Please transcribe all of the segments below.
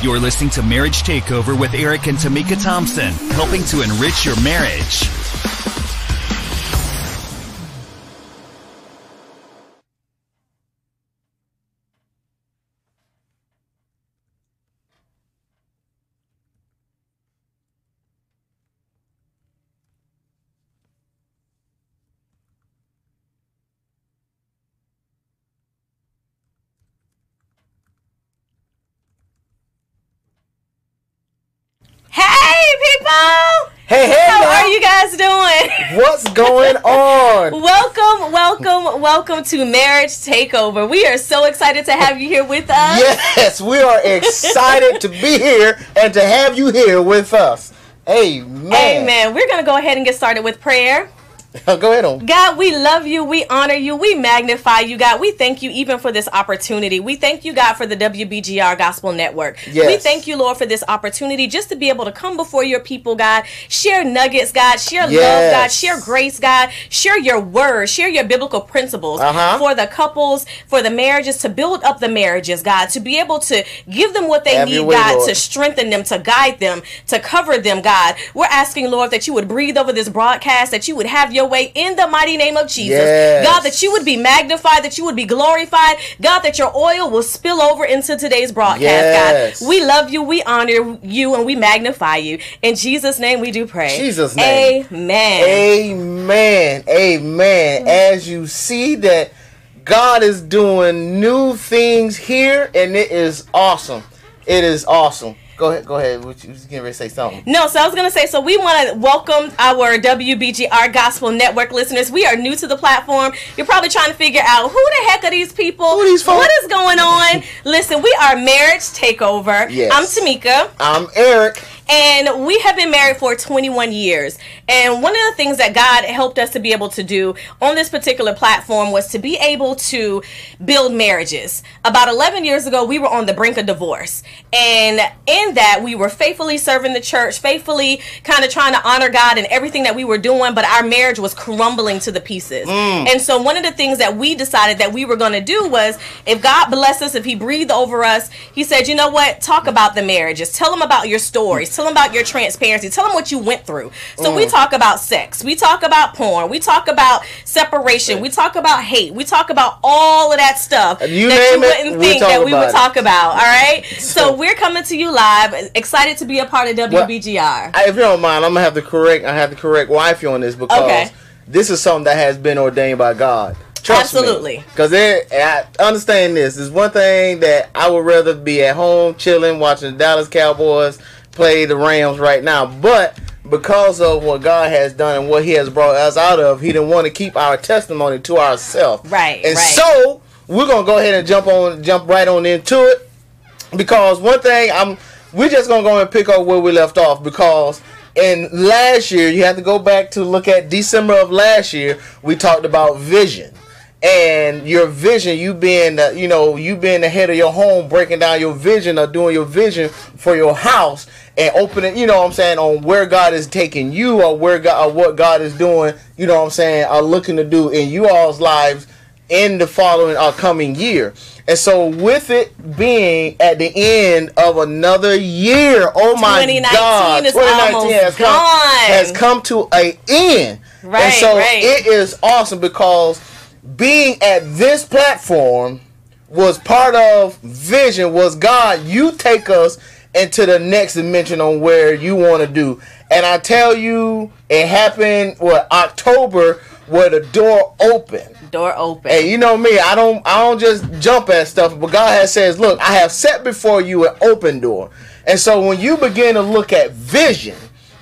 You're listening to Marriage Takeover with Eric and Tamika Thompson, helping to enrich your marriage. Hey, people! Hey, hey, How y'all. are you guys doing? What's going on? welcome, welcome, welcome to Marriage Takeover. We are so excited to have you here with us. Yes, we are excited to be here and to have you here with us. Amen. Amen. We're going to go ahead and get started with prayer. Go ahead on. God, we love you. We honor you. We magnify you, God. We thank you even for this opportunity. We thank you, God, for the WBGR Gospel Network. Yes. We thank you, Lord, for this opportunity just to be able to come before your people, God. Share nuggets, God. Share love, God. Share grace, God. Share your word. Share your biblical principles Uh-huh. for the couples, for the marriages, to build up the marriages, God. To be able to give them what they Have need, way, God, Lord. to strengthen them, to guide them, to cover them, God. We're asking, Lord, that you would breathe over this broadcast, that you would have your way in the mighty name of Jesus. Yes. God, that you would be magnified, that you would be glorified. God, that your oil will spill over into today's broadcast, Yes. God. We love you, we honor you, and we magnify you. In Jesus' name we do pray. Jesus' name. Amen. Amen. Amen. As you see that God is doing new things here and it is awesome. It is awesome. Go ahead. Go ahead. You was getting ready to say something. No, so I was gonna say, so we want to welcome our WBGR Gospel Network listeners. We are new to the platform. You're probably trying to figure out who the heck are these people? Who these folks? What is going on? Listen, we are Marriage Takeover. Yes. I'm Tamika. I'm Eric. And we have been married for 21 years. And one of the things that God helped us to be able to do on this particular platform was to be able to build marriages. About 11 years ago, we were on the brink of divorce. And in that, we were faithfully serving the church, faithfully kind of trying to honor God and everything that we were doing, but our marriage was crumbling to the pieces. Mm. And so, one of the things that we decided that we were going to do was if God blessed us, if He breathed over us, He said, you know what? Talk about the marriages. Tell them about your stories. Tell them about your transparency. Tell them what you went through. So, we mm. talk about sex. We talk about porn. We talk about separation. We talk about hate. We talk about all of that stuff You that you wouldn't we think that we would it. talk about. All right. So, So- we're coming to you live. Excited to be a part of WBGR. I- if you don't mind, I'm gonna have to correct. I have to correct wifey on this because Okay. this is something that has been ordained by God. Trust Absolutely. Because I understand this. Is one thing that I would rather be at home chilling, watching the Dallas Cowboys play the Rams right now, but. Because of what God has done and what He has brought us out of, He didn't want to keep our testimony to ourselves. Right, And right. so we're gonna go ahead and jump on, jump right on into it because one thing I'm we're just gonna go and pick up where we left off because in last year you have to go back to look at December of last year we talked about vision and your vision you being the, you know you being the head of your home breaking down your vision or doing your vision for your house and opening you know what I'm saying on where God is taking you or where God or what God is doing you know what I'm saying are looking to do in you all's lives in the following or coming year. And so with it being at the end of another year, oh my 2019 God, is 2019 almost has come, has come to a end. right and so right. it is awesome because being at this platform was part of vision was God, you take us into the next dimension on where you want to do. And I tell you, it happened what October where the door opened. Door open. Hey, you know me, I don't I don't just jump at stuff, but God has says, look, I have set before you an open door. And so when you begin to look at vision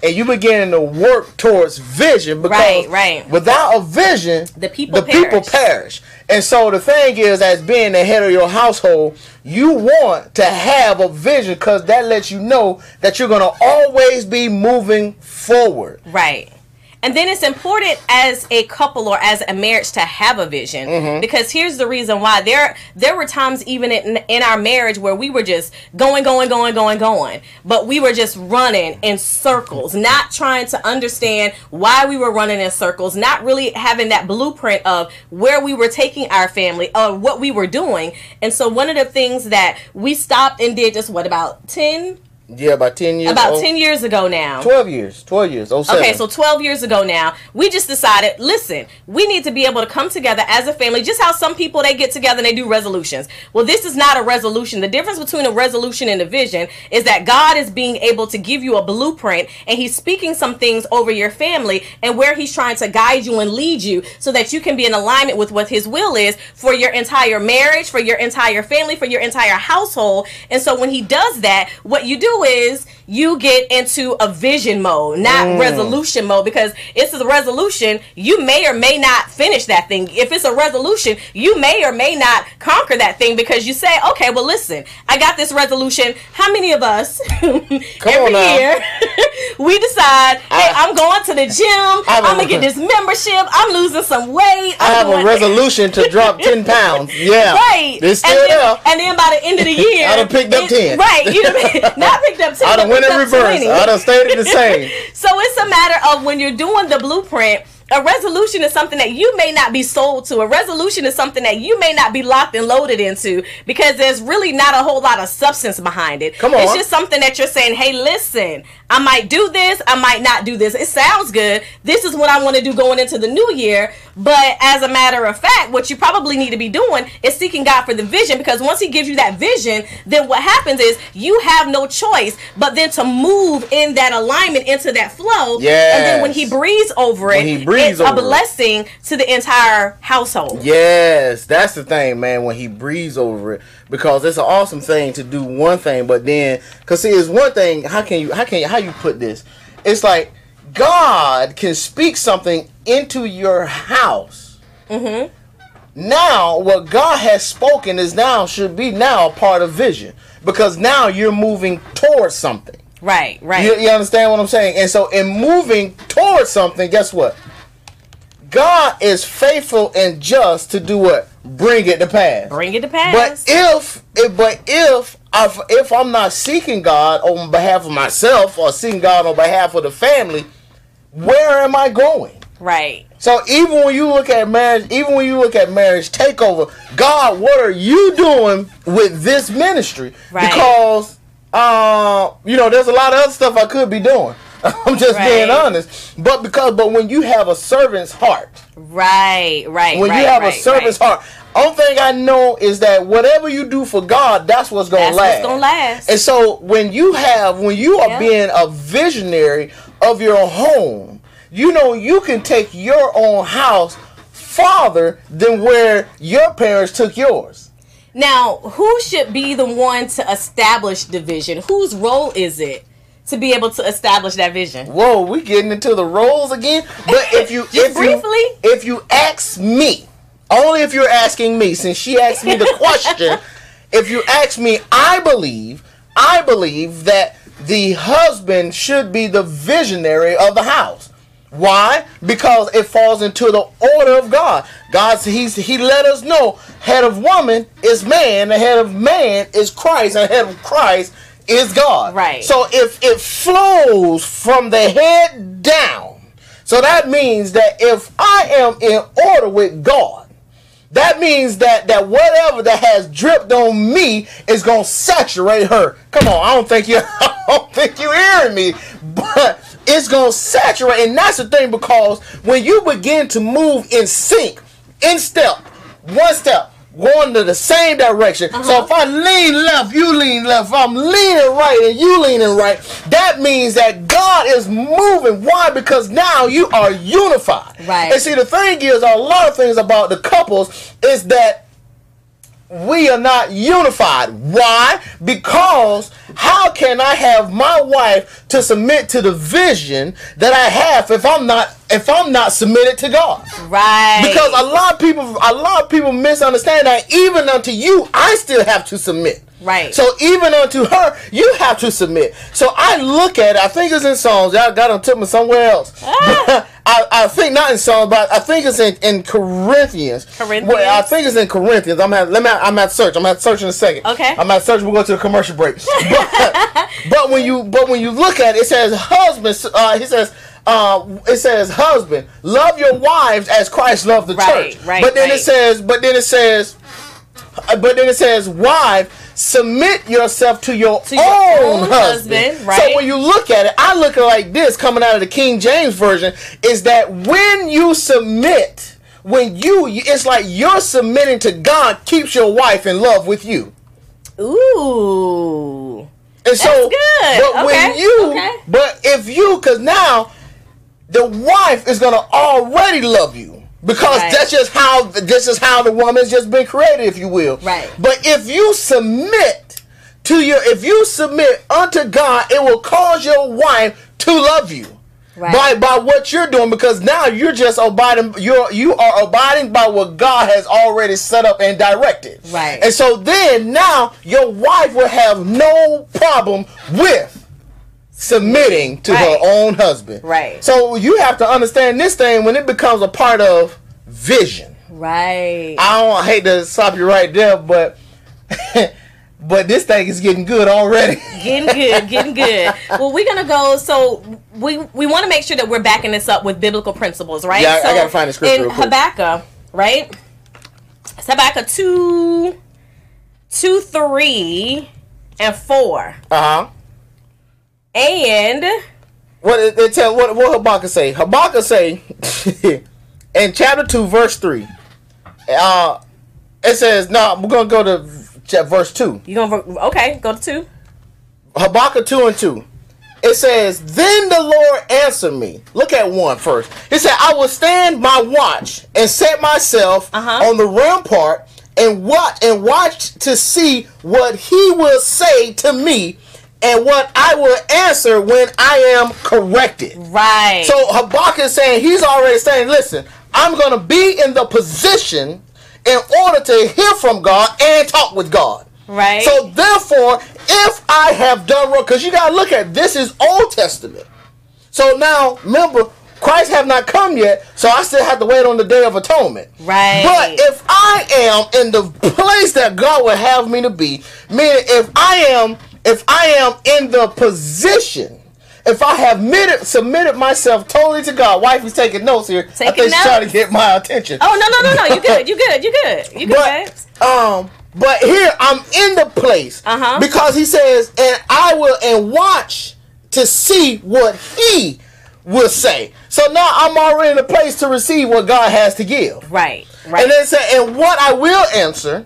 and you begin to work towards vision because Right, right. without a vision The people the people perish. perish. And so the thing is as being the head of your household, you want to have a vision because that lets you know that you're gonna always be moving forward. Right. And then it's important as a couple or as a marriage to have a vision. Mm-hmm. because here's the reason why. There there were times even in, in our marriage where we were just going going going going going. But we were just running in circles not trying to understand why we were running in circles not really having that blueprint of where we were taking our family or what we were doing. And so one of the things that we stopped and did just what about 10 Yeah, about ten years. about old. 10 years ago now 12 years. 12 years. Oh, Okay, so 12 years ago now, we just decided, listen, we need to be able to come together as a family, just how some people they get together and they do resolutions. Well, this is not a resolution. The difference between a resolution and a vision is that God is being able to give you a blueprint and he's speaking some things over your family and where he's trying to guide you and lead you so that you can be in alignment with what his will is for your entire marriage, for your entire family, for your entire household. And so when he does that, what you do is you get into a vision mode, not mm. resolution mode, because it's a resolution. You may or may not finish that thing. If it's a resolution, you may or may not conquer that thing because you say, okay, well, listen, I got this resolution. How many of us every year we decide, hey, I, am going to the gym. have I'm gonna get this membership. I'm losing some weight. I have I'm a resolution to drop 10 pounds. Yeah. Right. It's still and then. And then by the end of the year, I done picked up it- 10. Right. You done, not picked up 10. I done but went in reverse. 20. I done stayed the same. So it's a matter of when you're doing the blueprint. A resolution is something that you may not be sold to. A resolution is something that you may not be locked and loaded into because there's really not a whole lot of substance behind it. Come on. It's just something that you're saying, hey, listen, I might do this, I might not do this. It sounds good. This is what I want to do going into the new year. But as a matter of fact, what you probably need to be doing is seeking God for the vision because once He gives you that vision, then what happens is you have no choice but then to move in that alignment into that flow. Yeah. And then when He breathes over it, breathes it's a over it. blessing to the entire household. Yes, that's the thing, man. When he breathes over it, because it's an awesome thing to do one thing, but then, cause see, it's one thing. How can you? How can you? How you put this? It's like God can speak something into your house. Mm-hmm. Now, what God has spoken is now should be now a part of vision, because now you're moving towards something. Right, right. You, you understand what I'm saying? And so, in moving towards something, guess what? God is faithful and just to do what? Bring it to pass. Bring it to pass. But if, if but if I, if I'm not seeking God on behalf of myself or seeking God on behalf of the family, where am I going? right. So even when you look at marriage, even when you look at marriage takeover, God, what are you doing with this ministry? Right. Because uh, you know, there's a lot of other stuff I could be doing. I'm just being honest. But because but when you have a servant's heart, Right, right. when right, you have right, a servant's right. heart, only thing I know is that whatever you do for God, that's what's gonna That's last. what's gonna last. And so when you have when you are Yeah. being a visionary of your home, you know you can take your own house farther than where your parents took yours. Now, who should be the one to establish division? Whose role is it to be able to establish that vision? Whoa, we getting into the roles again. But if you Just if briefly. you if you ask me, only if you're asking me, since she asked me the question, if you ask me, I believe, I believe that the husband should be the visionary of the house. Why? Because it falls into the order of God. God, he's he let us know head of woman is man, the head of man is Christ, and head of Christ is God. Right. So if it flows from the head down, so that means that if I am in order with God, that means that that whatever that has dripped on me is gonna saturate her. Come on, I don't think you I don't think you hearing me, but it's gonna saturate, and that's the thing because when you begin to move in sync, in step, one step, going to the same direction. So uh-huh. if I lean left, you lean left. If I'm leaning right and you leaning right, that means that God is moving. Why? Because now you are unified. Right. And see, the thing is, a lot of things about the couples is that we are not unified. Why? Because how can I have my wife to submit to the vision that I have if I'm not if I'm not submitted to God? Right. Because a lot of people a lot of people misunderstand that even unto you I still have to submit. Right. So even unto her, you have to submit. So I look at it, I think it's in Psalms. Y'all got them took me somewhere else. Ah. I, I think not in Psalms, but I think it's in, in Corinthians. Corinthians? Well, I think it's in Corinthians. I'm at let me I'm at search. I'm at search in a second. Okay. I'm at search. We'll go to the commercial break. But, but when you but when you look at it, it says husband. Uh, he says. Uh, it says, "Husband, love your wives as Christ loved the Right, church." right, but then right. it says, but then it says, uh, but then it says, "Wife, submit yourself to your, To your own, own husband." husband, right. So when you look at it, I look at it like this, coming out of the King James version, is that when you submit, when you, it's like you're submitting to God, keeps your wife in love with you. Ooh. And so, good. but when Okay, you, okay. but if you, because now the wife is gonna already love you because Right. that's just how this is how the woman's just been created, if you will. Right. But if you submit to your, if you submit unto God, it will cause your wife to love you. Right. By by what you're doing because now you're just abiding you're you are abiding by what God has already set up and directed. Right. And so then now your wife will have no problem with submitting to Right. her own husband. Right. So you have to understand this thing when it becomes a part of vision. Right. I don't I hate to stop you right there, but but this thing is getting good already. getting good, getting good. Well, we're gonna go. So we we want to make sure that we're backing this up with biblical principles, right? Yeah, I- I so gotta find the scripture in. Habakkuk, right? It's Habakkuk two, two, three, and four, Uh-huh. And What it, it tell what what Habakkuk say? Habakkuk say in chapter two, verse three. Uh, it says no. We're gonna go to verse two. you gonna okay? Go to two. Habakkuk two and two. It says, Then the Lord answered me. Look at one first. He said, I will stand my watch and set myself Uh-huh. on the rampart and watch and watch to see what he will say to me and what I will answer when I am corrected. Right. So Habakkuk is saying he's already saying, listen, I'm going to be in the position in order to hear from God and talk with God. right. So therefore, if I have done wrong, because you gotta look at this is Old Testament. So now remember, Christ have not come yet, so I still have to wait on the Day of Atonement. Right. But if I am in the place that God would have me to be, meaning if I am, if I am in the position. If I have submitted, submitted myself totally to God, wife is taking notes here. Taking I think she's trying to get my attention. oh no no no no! You good? You good? You good? You good? But um, but here I'm in the place Uh-huh. because he says, and I will and watch to see what he will say. So now I'm already in a place to receive what God has to give. Right. Right. And then say, and what I will answer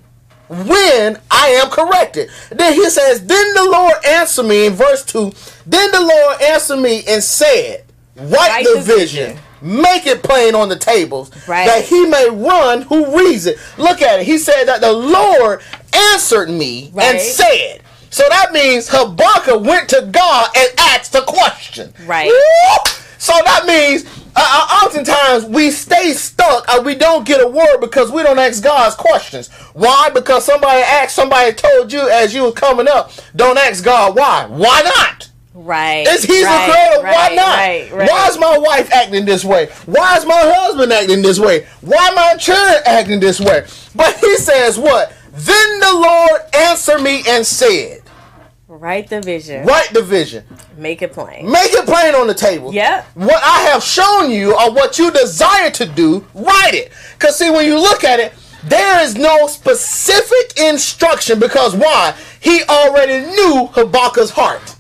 when I am corrected. Then he says, Then the Lord answered me in verse 2. Then the Lord answered me and said, Write, Write the, the vision. vision. Make it plain on the tables, Right. that he may run who reads it. Look at it. He said that the Lord answered me and said. So that means Habakkuk went to God and asked a question. Right. Woo! So that means uh, uh, oftentimes we stay stuck or we don't get a word because we don't ask God's questions. Why? Because somebody asked, somebody told you as you was coming up, don't ask God why. Why not? right. It's He's right, the creator. Right, why not? Right. Why is my wife acting this way? Why is my husband acting this way? Why my children acting this way? But he says what? Then the Lord answered me and said, Write the vision. Write the vision. Make it plain. Make it plain on the table. Yep. What I have shown you or what you desire to do, write it. Because, see, when you look at it, there is no specific instruction because why? He already knew Habakkuk's heart.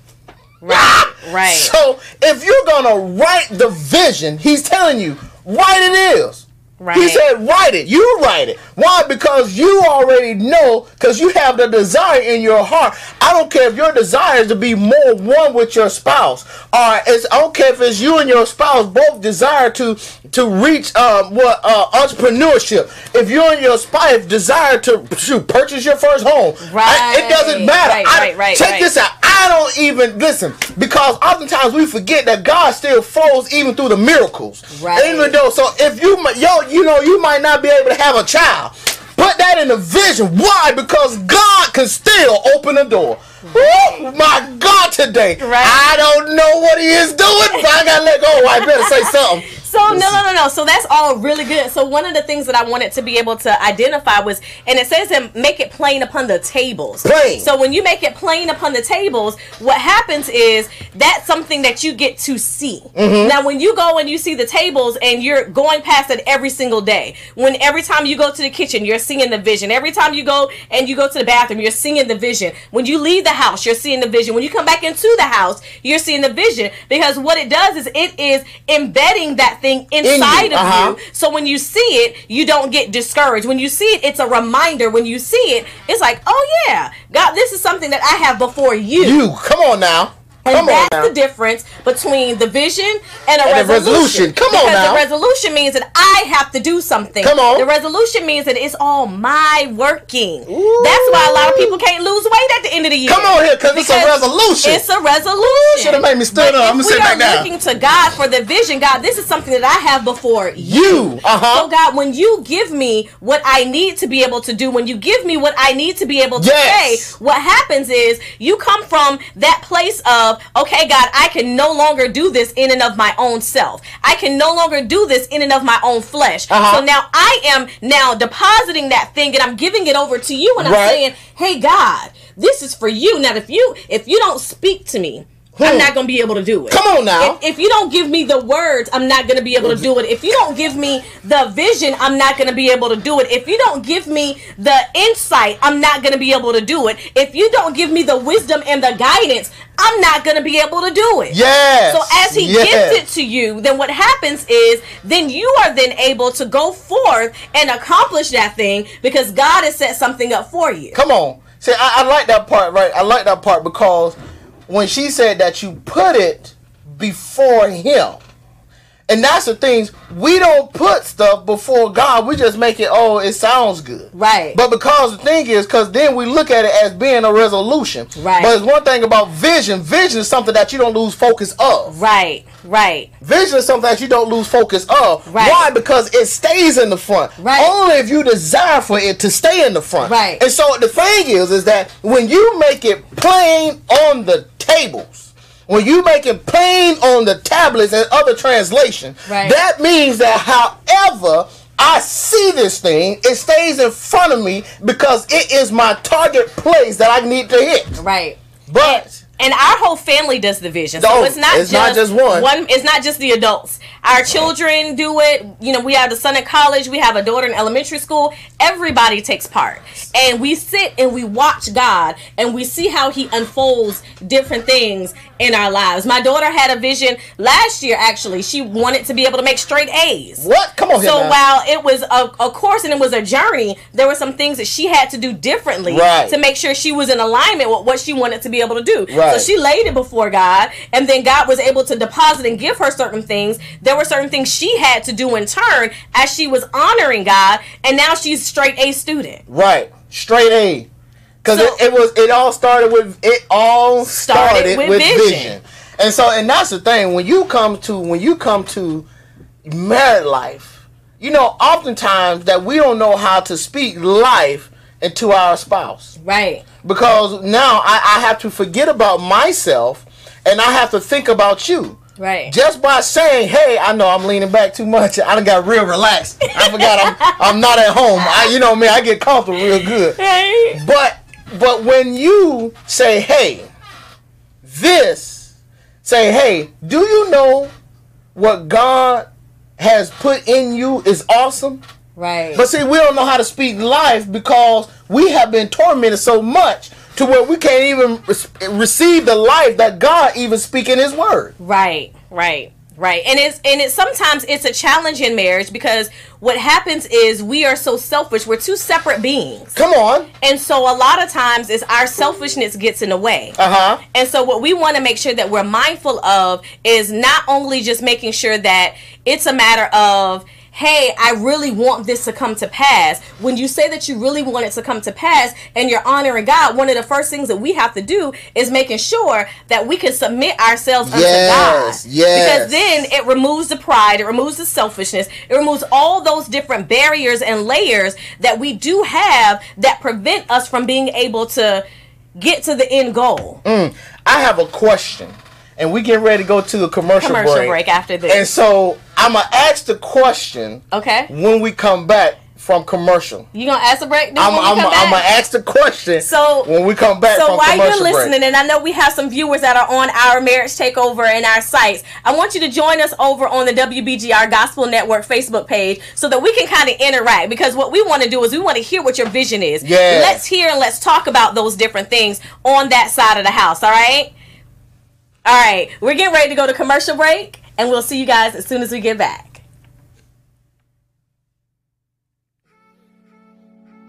Right. Ah! Right. So, if you're going to write the vision, he's telling you, write it is. He said, write it. You write it. Why? Because you already know, because you have the desire in your heart. I don't care if your desire is to be more one with your spouse. Or it's, I don't care if it's you and your spouse both desire to to reach um, what uh, entrepreneurship. If you and your spouse desire to shoot, purchase your first home. I- it doesn't matter. right, I- right, right, check right. this out. I don't even listen because oftentimes we forget that God still flows even through the miracles. Right. Even though, so if you yo, you know, you might not be able to have a child. Put that in the vision. Why? Because God can still open a door. Oh my God! Today, Right. I don't know what He is doing, but I gotta let go. I better say something. So no, no, no, no. So that's all really good. So one of the things that I wanted to be able to identify was, and it says to make it plain upon the tables. Plain. So when you make it plain upon the tables, what happens is that's something that you get to see. Mm-hmm. Now, when you go and you see the tables and you're going past it every single day, when every time you go to the kitchen, you're seeing the vision. Every time you go and you go to the bathroom, you're seeing the vision. When you leave the house, you're seeing the vision. When you come back into the house, you're seeing the vision because what it does is it is embedding that thing inside of uh-huh. you. So when you see it, you don't get discouraged. When you see it, it's a reminder. When you see it, it's like, oh yeah, God, this is something that I have before you. You come on now. And Come on that's the difference between the vision and a And resolution. resolution. Come on because now. the resolution means that I have to do something. Come on. The resolution means that it's all my working. That's why a lot of people can't lose weight at the end of the year. Come on here, because it's a resolution. It's a resolution. shoulda made me stand up. I'ma we sit are back down. looking to God for the vision, God, this is something that I have before You. Uh huh. so God, when you give me what I need to be able to do, when you give me what I need to be able to Yes. say, what happens is you come from that place of, okay, God, I can no longer do this in and of my own self. I can no longer do this in and of my own flesh. Uh-huh. So now I am now depositing that thing and I'm giving it over to you and I'm saying, hey God, this is for you. Now if you if you don't speak to me, I'm Hmm. not gonna be able to do it. Come on now. If, if you don't give me the words, I'm not gonna be able to do it. If you don't give me the vision, I'm not gonna be able to do it. If you don't give me the insight, I'm not gonna be able to do it. If you don't give me the wisdom and the guidance, I'm not gonna be able to do it. Yes. So as he yes. gives it to you, then what happens is then you are then able to go forth and accomplish that thing because God has set something up for you. Come on. See, I, I like that part, right? I like that part because when she said that you put it before Him, and that's the things we don't put stuff before God. We just make it. Oh, it sounds good, Right. But because the thing is, because then we look at it as being a resolution, Right. But it's one thing about vision. Vision is something that you don't lose focus of. Right, right. Vision is something that you don't lose focus of. Right. Why? Because it stays in the front. Right. Only if you desire for it to stay in the front. Right. And so the thing is, is that when you make it plain on the tables, when you make it plain on the tablets and other translation, Right. that means that however I see this thing, it stays in front of me because it is my target place that I need to hit. Right. But And our whole family does the vision. So it's not it's just not just one. It's not just the adults. Our children do it. You know, we have a son in college. We have a daughter in elementary school. Everybody takes part, and we sit and we watch God, and we see how He unfolds different things in our lives. My daughter had a vision last year. Actually, she wanted to be able to make straight A's. what? Come on here. So while it was a, a course and it was a journey, there were some things that she had to do differently Right. to make sure she was in alignment with what she wanted to be able to do. Right. So she laid it before God, and then God was able to deposit and give her certain things. There were certain things she had to do in turn as she was honoring God, and now she's straight A student. Right, straight A. Because So- it, it was it all started with it all started, Started with, with vision. vision. and so and that's the thing when you come to when you come to married life, you know, oftentimes that we don't know how to speak life into our spouse Right. because now I, I have to forget about myself and I have to think about you. Right. Just by saying, "Hey, I know I'm leaning back too much. I done got real relaxed. I forgot I'm I'm not at home. I, you know me. I get comfortable real good. Right. But but when you say, "Hey, this," say, "Hey, do you know what God has put in you is awesome?" Right. But see, we don't know how to speak life because we have been tormented so much to where we can't even re- receive the life that God even speak in His Word. Right, right, right. And it's and it sometimes it's a challenge in marriage because what happens is we are so selfish. We're two separate beings. Come on, And so a lot of times is our selfishness gets in the way. uh huh. And so what we want to make sure that we're mindful of is not only just making sure that it's a matter of hey, I really want this to come to pass. When you say that you really want it to come to pass and you're honoring God, one of the first things that we have to do is making sure that we can submit ourselves unto Yes, God. yes. Because then it removes the pride, it removes the selfishness, it removes all those different barriers and layers that we do have that prevent us from being able to get to the end goal. Mm, I have a question, and we get ready to go to a commercial, Commercial break. break after this. And so I'm gonna ask the question Okay. when we come back from commercial. You gonna ask a break? I'm, I'm, I'm gonna ask the question So- when we come back from commercial. So while you're break. listening, and I know we have some viewers that are on our marriage takeover and our sites, I want you to join us over on the WBGR Gospel Network Facebook page so that we can kind of interact. Because what we want to do is we want to hear what your vision is. Yeah. Let's hear and let's talk about those different things on that side of the house. All right. All right. We're getting ready to go to commercial break, and we'll see you guys as soon as we get back.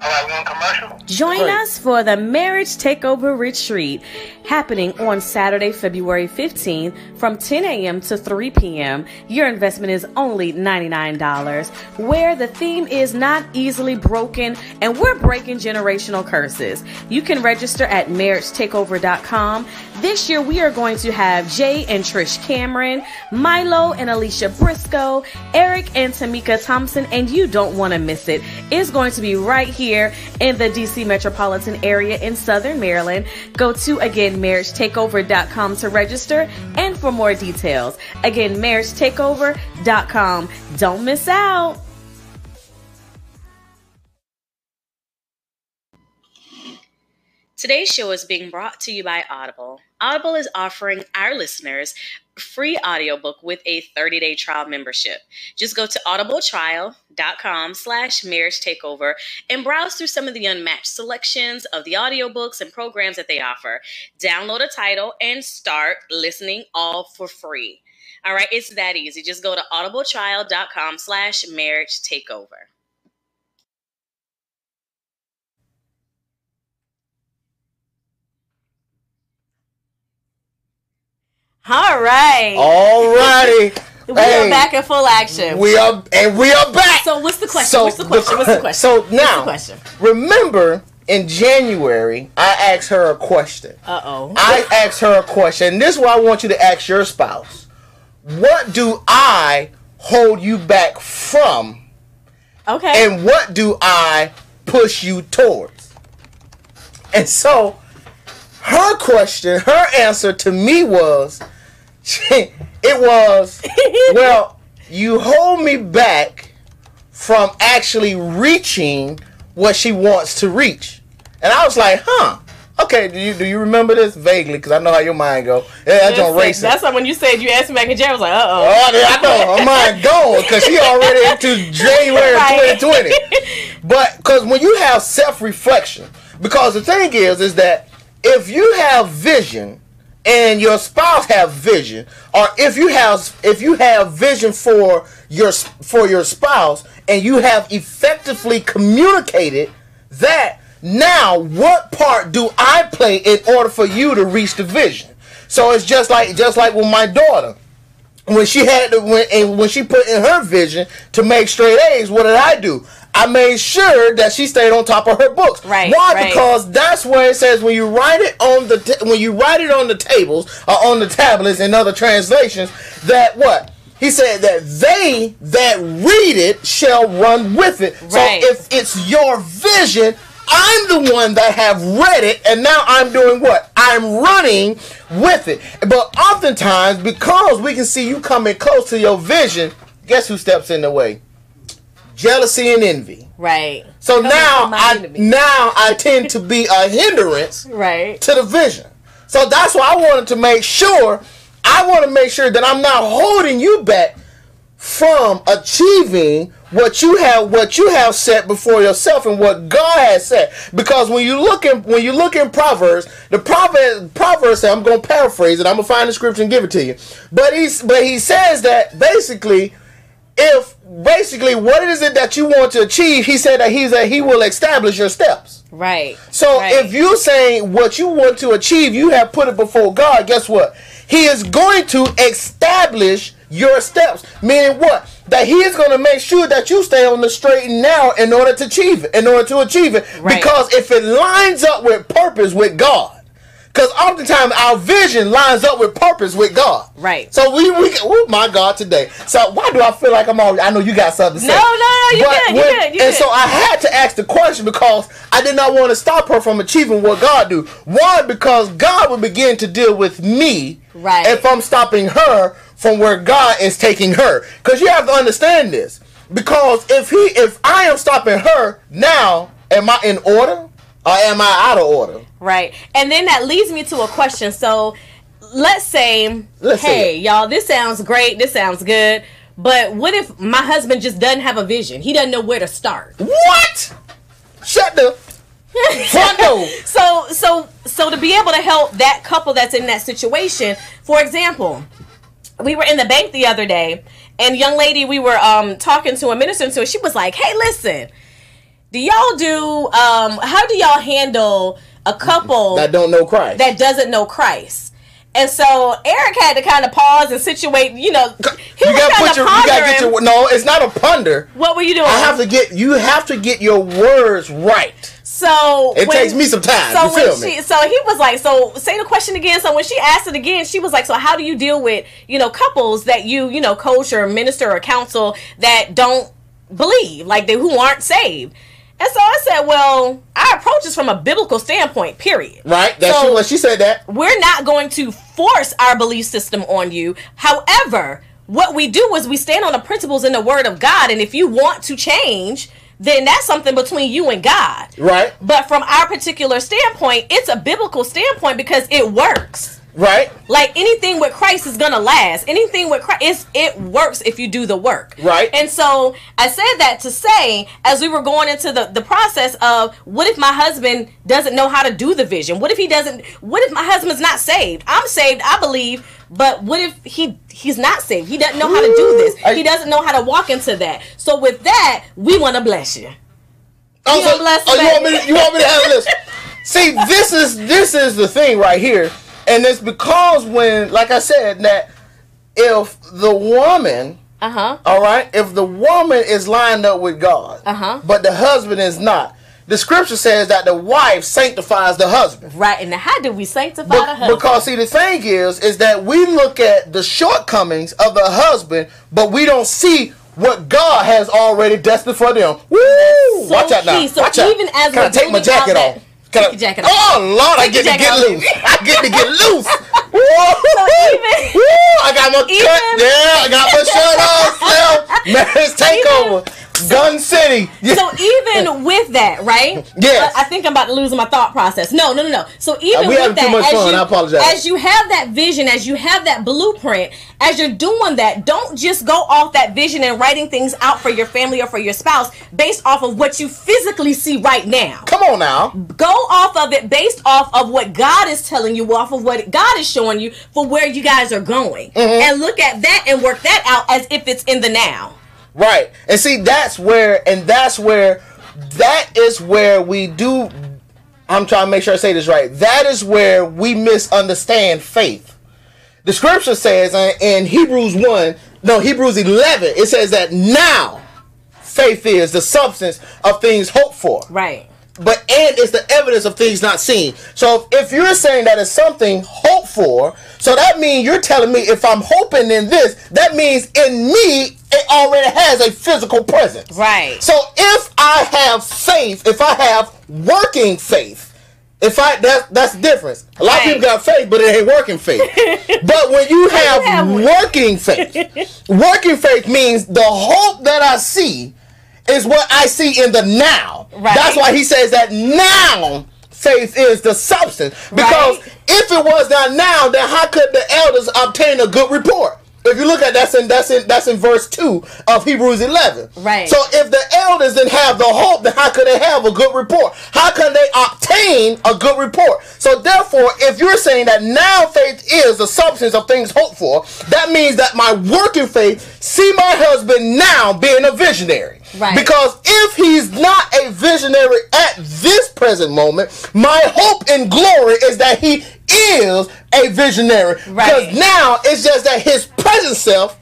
All right, we on commercial? Join Great. us for the Marriage Takeover Retreat happening on Saturday, February 15th from 10 a.m. to 3 p.m. Your investment is only $99, where the theme is not easily broken and we're breaking generational curses. You can register at marriagetakeover.com. This year we are going to have Jay and Trish Cameron, Milo and Alicia Briscoe, Eric and Tamika Thompson, and you don't want to miss it. It's going to be right here in the DC metropolitan area in Southern Maryland. Go to again marriagetakeover.com to register and for more details. Again, marriagetakeover.com. Don't miss out. Today's show is being brought to you by Audible. Audible is offering our listeners free audiobook with a 30-day trial membership. Just go to audibletrial.com slash marriage takeover and browse through some of the unmatched selections of the audiobooks and programs that they offer. Download a title and start listening all for free. All right, it's that easy. Just go to audibletrial.com slash marriage takeover. All right. Alrighty. we Hey, are back in full action. We are and we are back. so what's the question? So what's the question? what's the question? So now, the question? remember in January, I asked her a question. Uh oh. I asked her a question. This is what I want you to ask your spouse. What do I hold you back from? Okay. And what do I push you towards? And so her question, her answer to me was it was well, you hold me back from actually reaching what she wants to reach. And I was like, huh. Okay, do you do you remember this vaguely? Because I know how your mind go. Yeah, that's on racing. That's like when you said you asked me back in January. I was like, uh oh. Oh, I know. Her mind gone because she already into January Right. 2020. But because when you have self reflection, because the thing is, is that if you have vision and your spouse have vision, or if you have if you have vision for your for your spouse and you have effectively communicated that, now what part do I play in order for you to reach the vision? So it's just like just like with my daughter when she had to, when and when she put in her vision to make straight A's, what did I do? I made sure that she stayed on top of her books. Right, Why? right. Because that's where it says when you write it on the t- when you write it on the tables or on the tablets in other translations that what he said that they that read it shall run with it. Right. So if it's your vision. I'm the one that have read it, and now I'm doing what? I'm running with it. But oftentimes, because we can see you coming close to your vision, guess who steps in the way? Jealousy and envy. Right. So now I now I tend to be a hindrance Right. to the vision. So that's why I wanted to make sure. I want to make sure that I'm not holding you back from achieving what you have what you have set before yourself and what God has set. Because when you look in when you look in Proverbs, the Proverbs Proverbs say, I'm gonna paraphrase it, I'm gonna find the scripture and give it to you. But he's but he says that basically if basically what is it that you want to achieve, he said that he's that he will establish your steps. Right. So Right. if you're saying what you want to achieve, you have put it before God, guess what? He is going to establish your steps. Meaning what? That he is going to make sure that you stay on the straight and narrow in order to achieve it. In order to achieve it. Right. Because if it lines up with purpose with God. Because oftentimes our vision lines up with purpose with God. Right. So we, we oh my God, today. So why do I feel like I'm all, I know you got something to say. No, no, no, you But good, you when- good, you And good. so I had to ask the question because I did not want to stop her from achieving what God do. Why? Because God would begin to deal with me Right. if I'm stopping her from where God is taking her. Because you have to understand this. Because if he, if I am stopping her now, am I in order or am I out of order? Right. And then that leads me to a question. So let's say, Let's hey, y'all, this sounds great. This sounds good. But what if my husband just doesn't have a vision? He doesn't know where to start. What? Shut the front door. So so so to be able to help that couple that's in that situation, for example, we were in the bank the other day, and young lady we were um talking to a minister to, she was like, "Hey, listen, do y'all do um how do y'all handle a couple That don't know Christ. that doesn't know Christ?" And so Eric had to kind of pause and situate, you know, he you gotta put your, you gotta get your. No, it's not a ponder. what were you doing? I have to get. You have to get your words right. So It takes me some time, So you when feel she, me? so he was like, so say the question again. So when she asked it again, she was like, so how do you deal with you know couples that you you know coach or minister or counsel that don't believe like they who aren't saved? And so I said, well, our approach is from a biblical standpoint. Period. Right. That's So-. Well, she said that. We're not going to force our belief system on you. However, what we do is we stand on the principles in the Word of God, and if you want to change, then that's something between you and God. Right. But from our particular standpoint, it's a biblical standpoint because it works. Right. Like anything with Christ is gonna last. Anything with Christ, it works if you do the work. Right. And so I said that to say, as we were going into the the process of, what if my husband doesn't know how to do the vision? What if he doesn't? What if my husband's not saved? I'm saved, I believe. But what if he he's not saved? He doesn't know how to do this. He doesn't know how to walk into that. So with that, we want to bless you. Oh, You so- oh, you want me? To, you want me to have this? See, this is this is the thing right here, and it's because when, like I said, that if the woman, Uh huh. all right, if the woman is lined up with God, Uh-huh. but the husband is not, the scripture says that the wife sanctifies the husband. Right. And how do we sanctify the husband? because see, the thing is, is that we look at the shortcomings of the husband, but we don't see what God has already destined for them. Woo! so Watch out now. key. So Watch out. even as Can I we're take my out jacket off? Take your jacket off. Oh Lord, I get to get off, loose. I get to get loose. Woo! even- Woo! I got my even- cut. Yeah, I got my shirt on. Still, marriage takeover. Gun City. Yeah. So even with that, right? Yes. Uh, I think I'm about to lose my thought process. No, no, no, no. So even Uh, with that, as fun. you, I apologize. As you have that vision, as you have that blueprint, as you're doing that, don't just go off that vision and writing things out for your family or for your spouse based off of what you physically see right now. Come on now. Go off of it based off of what God is telling you, off of what God is showing you for where you guys are going, Mm-hmm. and look at that and work that out as if it's in the now. Right. And see, that's where, and that's where, that is where we do. I'm trying to make sure I say this right. That is where we misunderstand faith. The scripture says in Hebrews 1, no, Hebrews 11, it says that now faith is the substance of things hoped for Right. But and it's the evidence of things not seen. So if, if you're saying that it's something hoped for, so that means you're telling me if I'm hoping in this, that means in me it already has a physical presence. Right. So if I have faith, if I have working faith, if I that that's the difference. A lot Right. of people got faith, but it ain't working faith. but when you have have working faith, working faith means the hope that I see is what I see in the now. Right. That's why he says that now faith is the substance. Because Right. if it was not now, then how could the elders obtain a good report? If you look at that's in that's in that's in verse two of Hebrews eleven. Right. So if the elders didn't have the hope, then how could they have a good report? How can they obtain a good report? So therefore, if you're saying that now faith is the substance of things hoped for, that means that my working faith see my husband now being a visionary. Right. Because if he's not a visionary at this present moment, my hope and glory is that he is a visionary. Right. Because now it's just that his present self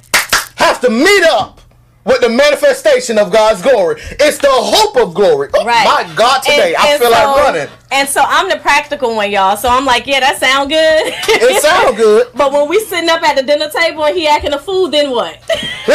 has to meet up with the manifestation of God's glory. It's the hope of glory. Oh, Right. My God, today And- I and feel like running. And so I'm the practical one, y'all. So I'm like, yeah, that sound good. It sounds good. but when we sitting up at the dinner table and he acting a fool, then what?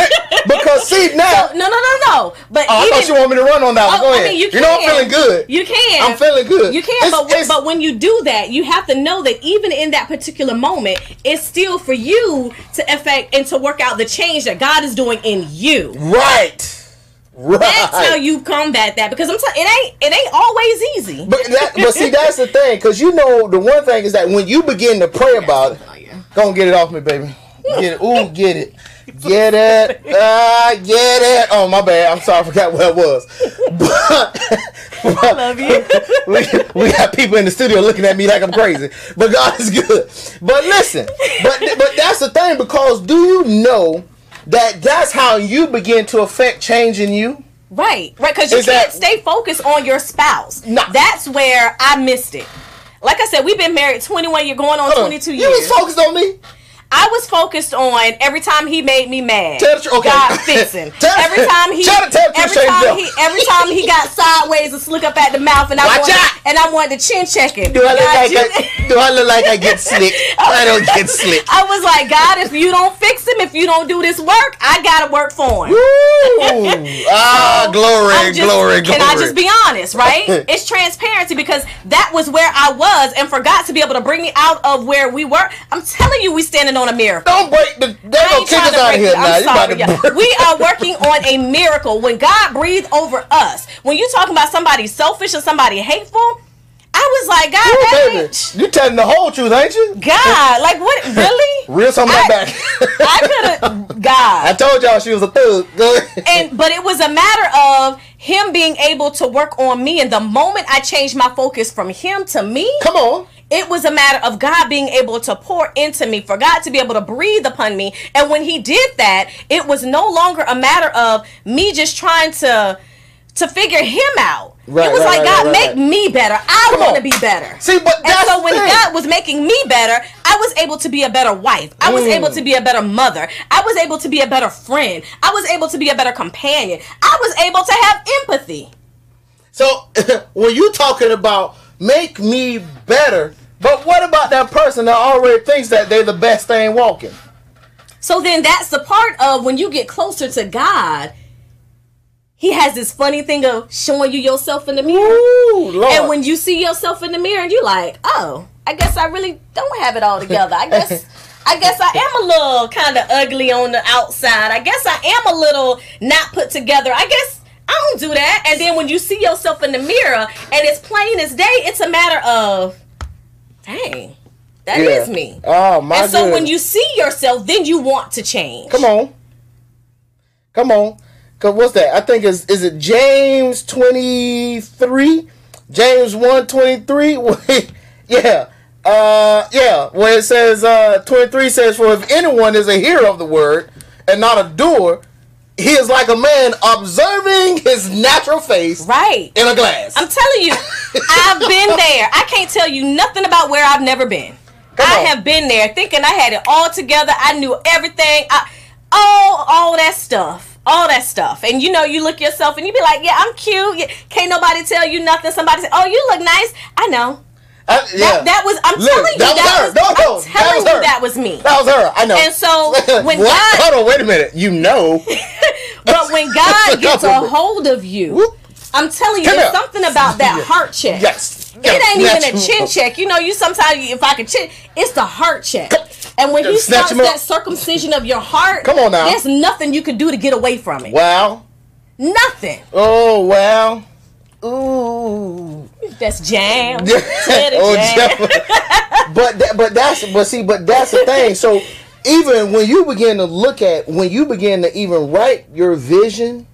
because see now. no, no, no, no. But Oh, I thought you want me to run on that one. Oh, Go I ahead. mean, you, you know I'm feeling good. You can. I'm feeling good. You can, It's- but it's- but when you do that, you have to know that even in that particular moment, it's still for you to affect and to work out the change that God is doing in you. Right, right. That's how you combat that because I'm telling it ain't it ain't always easy. But that, but see, that's the thing, because you know the one thing is that when you begin to pray about it, go and get it off me, baby. Get it. Ooh, get it. Get it. Ah, get it. Oh, my bad. I'm sorry. I forgot what it was. But, I love you. we, we got people in the studio looking at me like I'm crazy. But God is good. But listen, but but that's the thing because do you know that that's how you begin to affect change in you? Right, right, because you Is can't that- stay focused on your spouse. No. That's where I missed it. Like I said, we've been married 21 years, going on Hold on. 22 You was focused on me. I was focused on every time he made me mad. Tell the truth. Okay. God fixing. Every time he, tell the- tell truth, every time he, every time he got sideways and slick up at the mouth, and I Watch wanted, out. and I wanted to chin check him. Do I look God, like you- I, do I look like I get slick? I don't get slick. I was like, God, if you don't fix him, if you don't do this work, I gotta work for him. Woo! Ah, glory, just- glory, glory. Can I just be honest, right? it's transparency because that was where I was, and for God to be able to bring me out of where we were, I'm telling you, we standing on a miracle. Don't break the. They I gonna ain't kick us out of here it. now. I'm You about sorry, We are working on a miracle. When God breathed over us, when you talking about somebody selfish or somebody hateful, I was like, God, Ooh, that baby, ain't- you telling the whole truth, ain't you? God, like what? Really? Real something back. I could have, God. I told y'all she was a thug. And but it was a matter of him being able to work on me, and the moment I changed my focus from him to me, Come on. It was a matter of God being able to pour into me, for God to be able to breathe upon me. And when He did that, it was no longer a matter of me just trying to to figure Him out. Right, it was right, like God right, make me better. I want to be better. See, but and so when. God was making me better, I was able to be a better wife. I was Mm. able to be a better mother. I was able to be a better friend. I was able to be a better companion. I was able to have empathy. So when you talking about make me better, but what about that person that already thinks that they're the best thing walking? So then that's the part of when you get closer to God, He has this funny thing of showing you yourself in the mirror. Ooh. And when you see yourself in the mirror and you're like, oh, I guess I really don't have it all together. I guess I guess I am a little kind of ugly on the outside. I guess I am a little not put together. I guess I don't do that. And then when you see yourself in the mirror and it's plain as day, it's a matter of, dang, that is Yeah. me. Oh my and so when you see yourself, then you want to change. Come on. Come on. Cause what's that? I think is is it James twenty three? James one twenty three? Yeah. Uh yeah. Where it says uh twenty three says, For if anyone is a hearer of the word and not a doer, he is like a man observing his natural face Right. in a glass. I'm telling you, I've been there. I can't tell you nothing about where I've never been. Come I on. have been there thinking I had it all together. I knew everything. I, all, all that stuff. All that stuff. And you know, you look yourself and you be like, yeah, I'm cute. Yeah, Can't nobody tell you nothing. Somebody say, oh, you look nice. I know. Uh, I- yeah. That, that was, I'm Look, telling you, that was that her. was, No, no, I'm that telling was you her. that was me. That was her. I know. And so, when what? God- Hold on, wait a minute. You know. But when God gets a hold of you, Whoop. I'm telling you, Come there's here. something about that heart check. Yes. It ain't even a chin check. You know, you sometimes if I could chin, it's the heart check. And when he Snatch starts that circumcision of your heart, Come on now. there's nothing you can do to get away from it. Wow. Nothing. Oh wow. Ooh. That's jam. Oh, jam. But that, but that's but see but that's the thing. So even when you begin to look at when you begin to even write your vision,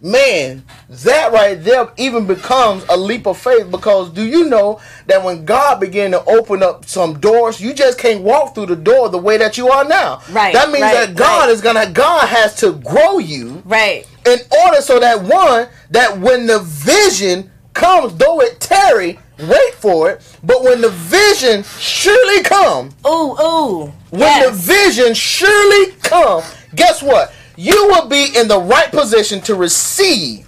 man, that right there even becomes a leap of faith because do you know that when God began to open up some doors, you just can't walk through the door the way that you are now. Right, That means right, that God right. is gonna God has to grow you Right. In order so that one that when the vision comes though it tarry wait for it but when the vision surely come Ooh, ooh. when Yes. the vision surely come guess what you will be in the right position to receive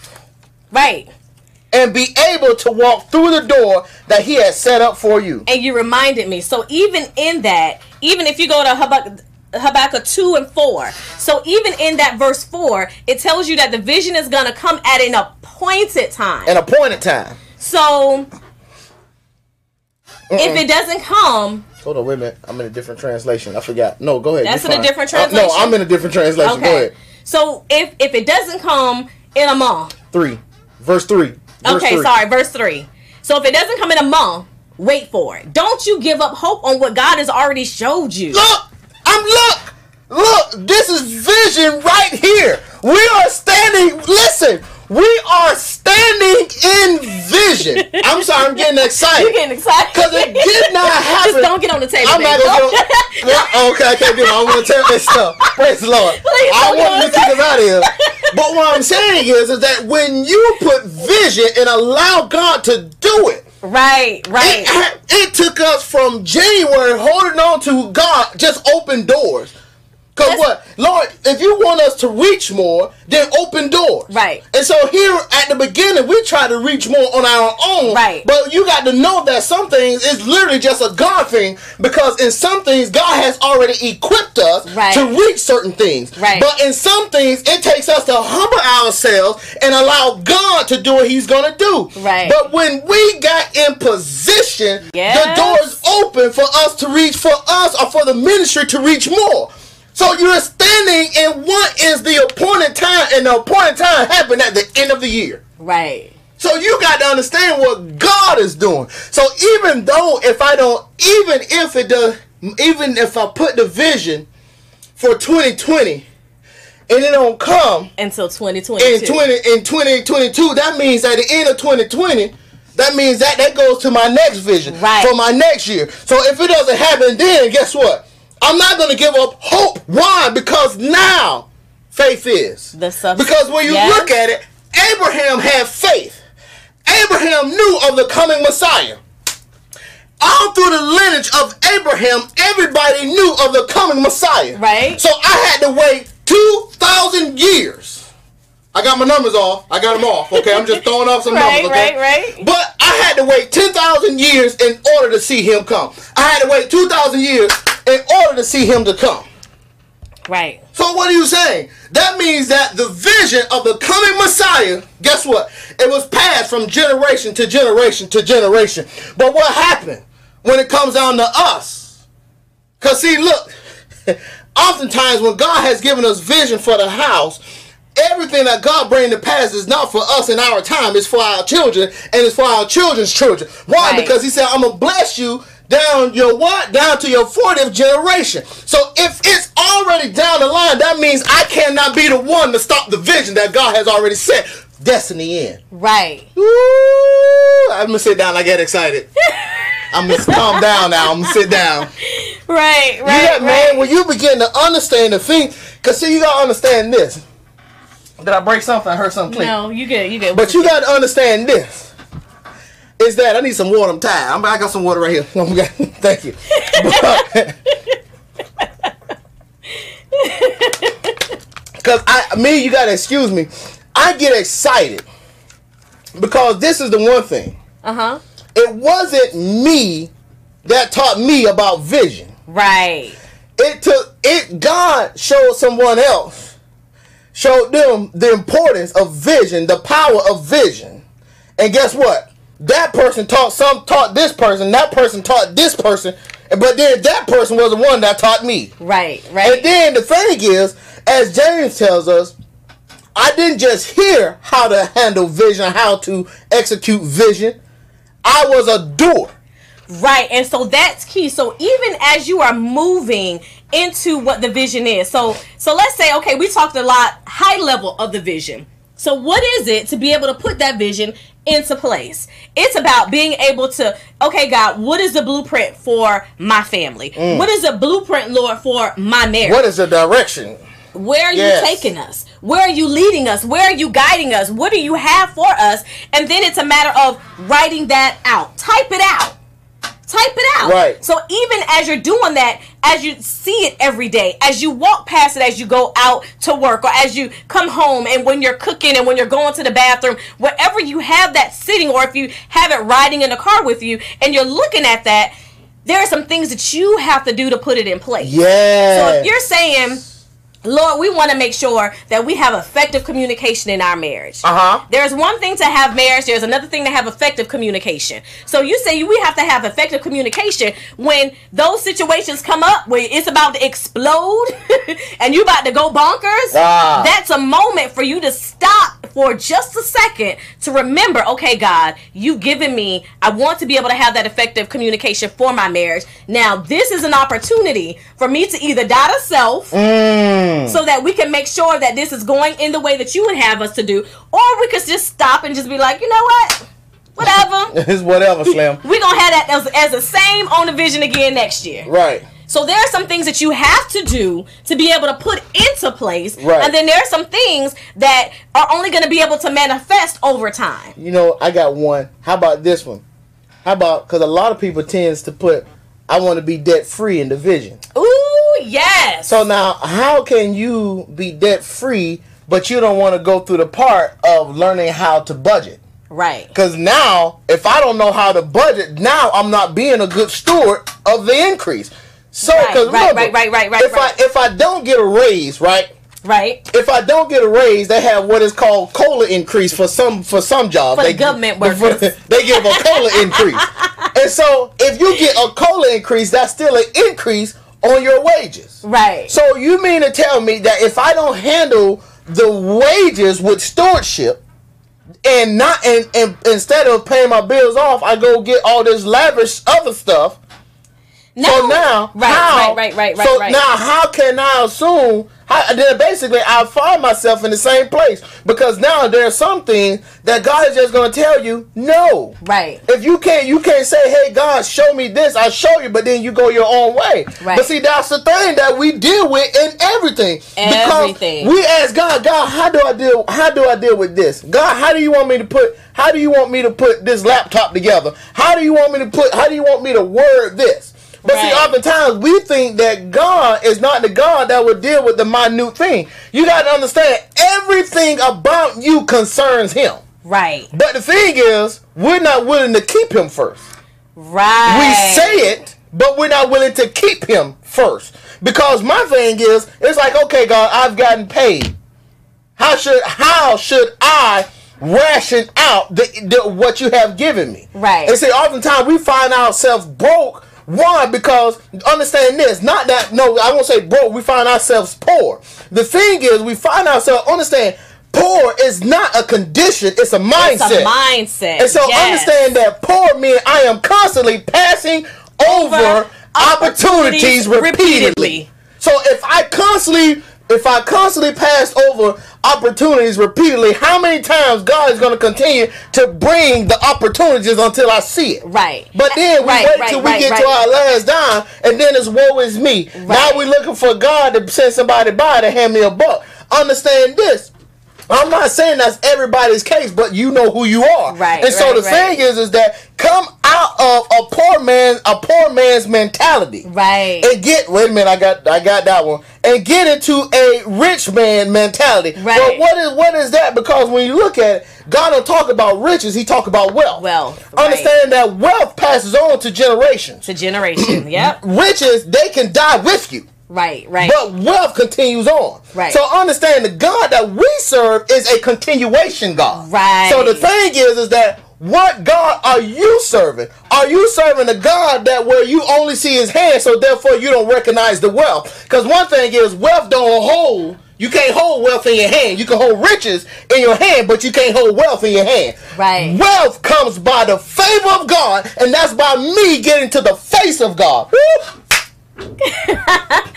right. and be able to walk through the door that he has set up for you and you reminded me. So even in that, even if you go to Habakkuk, Habakkuk 2 and 4. So even in that verse 4, it tells you that the vision is going to come at an appointed time. An appointed time. So if it doesn't come, Hold on, wait a minute. I'm in a different translation. I forgot. No, go ahead. That's in a different Uh, no. I'm in a different translation. Go ahead. So if if it doesn't come in a month, Three. Verse three. Verse okay, three. sorry, verse 3. So if it doesn't come in a month, wait for it. Don't you give up hope on what God has already showed you. Look! I'm look! Look! This is vision right here. We are standing. Listen, we are standing in vision. I'm sorry, I'm getting excited. You're getting excited. Because it did not happen. Just don't get on the table. I'm not gonna go. Yeah, okay, I can't do it. I want to tell this stuff. Praise the Lord. Please I don't get on want to kick us out of here. But what I'm saying is, is that when you put vision and allow God to do it, Right, right. it, it took us from January holding on to God, just open doors. Cause That's- what, Lord, if you want us to reach more, then open doors. Right. And so here at the beginning, we try to reach more on our own. Right. But you got to know that some things is literally just a God thing because in some things God has already equipped us Right. to reach certain things. Right. But in some things, it takes us to humble ourselves and allow God to do what He's gonna do. Right. But when we got in position, Yes. the doors open for us to reach for us or for the ministry to reach more. So you're standing in what is the appointed time, and the appointed time happened at the end of the year. right. So you got to understand what God is doing. So even though if I don't, even if it does, even if I put the vision for 2020 and it don't come Until 2022. in 20 in 2022, that means at the end of 2020, that means that that goes to my next vision Right. for my next year. So if it doesn't happen then, guess what? I'm not going to give up hope. Why? Because now faith is. Because when you Yes. look at it, Abraham had faith. Abraham knew of the coming Messiah. All through the lineage of Abraham, everybody knew of the coming Messiah. Right. So I had to wait 2,000 years. I got my numbers off. I got them off. Okay, I'm just throwing off some Right, numbers. Okay? right, right. But I had to wait 10,000 years in order to see him come. I had to wait 2,000 years in order to see him to come. Right. So what are you saying? That means that the vision of the coming Messiah, guess what? It was passed from generation to generation to generation. But what happened when it comes down to us? Cause see, look, oftentimes when God has given us vision for the house, everything that God bring to pass is not for us in our time, it's for our children and it's for our children's children. Why? Right. Because he said, I'm gonna bless you down your what? Down to your 40th generation. So if it's already down the line, that means I cannot be the one to stop the vision that God has already set destiny in. Right. Ooh, I'm gonna sit down. I get excited. I'm gonna calm down now. I'm gonna sit down. Right. Right. Yeah, right. man. When you begin to understand the thing, cause see, you gotta understand this. Did I break something? I heard something click. No, you good. You good. But you gotta understand this. Is that I need some water? I'm tired. I'm, I got some water right here. Thank you. Because I, me, you gotta excuse me. I get excited because this is the one thing. Uh huh. It wasn't me that taught me about vision. Right. It took it. God showed someone else, showed them the importance of vision, the power of vision, and guess what? That person taught some taught this person. That person taught this person, but then that person was the one that taught me. Right. Right. And then the thing is, as James tells us, I didn't just hear how to handle vision, how to execute vision. I was a doer. Right, and so that's key. So even as you are moving into what the vision is, so so let's say, okay, we talked a lot high level of the vision. So what is it to be able to put that vision into place? It's about being able to, okay, God, what is the blueprint for my family? Mm. What is the blueprint, Lord, for my marriage? What is the direction? Where are Yes. you taking us? Where are you leading us? Where are you guiding us? What do you have for us? And then it's a matter of writing that out. Type it out. Type it out. Right. So even as you're doing that, as you see it every day, as you walk past it, as you go out to work, or as you come home, and when you're cooking, and when you're going to the bathroom, wherever you have that sitting, or if you have it riding in the car with you, and you're looking at that, there are some things that you have to do to put it in place. Yeah. So if you're saying, Lord, we want to make sure that we have effective communication in our marriage. uh huh. There's one thing to have marriage, there's another thing to have effective communication. So you say we have to have effective communication when those situations come up where it's about to explode and you about to go bonkers. Ah. That's a moment for you to stop for just a second to remember, okay, God, you've given me, I want to be able to have that effective communication for my marriage. Now, this is an opportunity for me to either die to self Mm. Mm. so that we can make sure that this is going in the way that you would have us to do, or we could just stop and just be like, you know what, whatever. It's whatever, Slim. We're gonna have that as, as the same on the vision again next year. Right. So there are some things that you have to do to be able to put into place, Right. and then there are some things that are only going to be able to manifest over time. You know, I got one. How about this one? How about because a lot of people tends to put, "I want to be debt free" in the vision. Ooh, yes. So now, how can you be debt free, but you don't want to go through the part of learning how to budget? right, Because now, if I don't know how to budget, now I'm not being a good steward of the increase. So, Right, because right, right, right, right, right, if right. I if I don't get a raise, right? right. If I don't get a raise, they have what is called COLA increase for some for some jobs. For the they, government for- workers. they give a COLA increase, and so if you get a COLA increase, that's still an increase on your wages. Right. So you mean to tell me that if I don't handle the wages with stewardship and not and, and instead of paying my bills off, I go get all this lavish other stuff. no. So now, right, how, right, right, right, right, So right. now, how can I assume? How, then basically, I find myself in the same place because now there's something that God is just going to tell you no. Right. If you can't, you can't say, "Hey, God, show me this." I show you, but then you go your own way. Right. But see, that's the thing that we deal with in everything. Everything. Because we ask God, God, how do I deal? How do I deal with this? God, how do you want me to put? How do you want me to put this laptop together? How do you want me to put? How do you want me to word this? But see, oftentimes we think that God is not the God that would deal with the minute thing. You got to understand, everything about you concerns Him. Right. But the thing is, we're not willing to keep Him first. Right. We say it, but we're not willing to keep Him first. Because my thing is, it's like, okay, God, I've gotten paid. How should how should I ration out the, the what you have given me? Right. And see, oftentimes we find ourselves broke. One, because understand this, not that no, I won't say broke. We find ourselves poor. The thing is, we find ourselves understand poor is not a condition; it's a mindset. It's a mindset. And so Yes. understand that poor means I am constantly passing over, Over opportunities opportunities repeatedly. repeatedly. So if I constantly if I constantly pass over opportunities repeatedly, how many times God is going to continue to bring the opportunities until I see it? Right. But then we Right, wait right, till we right, get to our last dime, and then it's woe is me. Now we're looking for God to send somebody by to hand me a buck. Understand this. I'm not saying that's everybody's case, but you know who you are. Right, And so right, the right. thing is, is that come out of a poor man, a poor man's mentality Right. and get wait a minute I got I got that one and get into a rich man mentality. Right. But what is what is that? Because when you look at it, God don't talk about riches, he talk about wealth. Wealth, right. Understand that wealth passes on to generations. to generation. yep. Riches, they can die with you. Right. Right. But wealth continues on. Right. So understand the God that we serve is a continuation God. Right. So the thing is, is that what God are you serving? Are you serving a God that where you only see His hand, so therefore you don't recognize the wealth? Because one thing is, wealth don't hold. You can't hold wealth in your hand. You can hold riches in your hand, but you can't hold wealth in your hand. Right. Wealth comes by the favor of God, and that's by me getting to the face of God. Woo!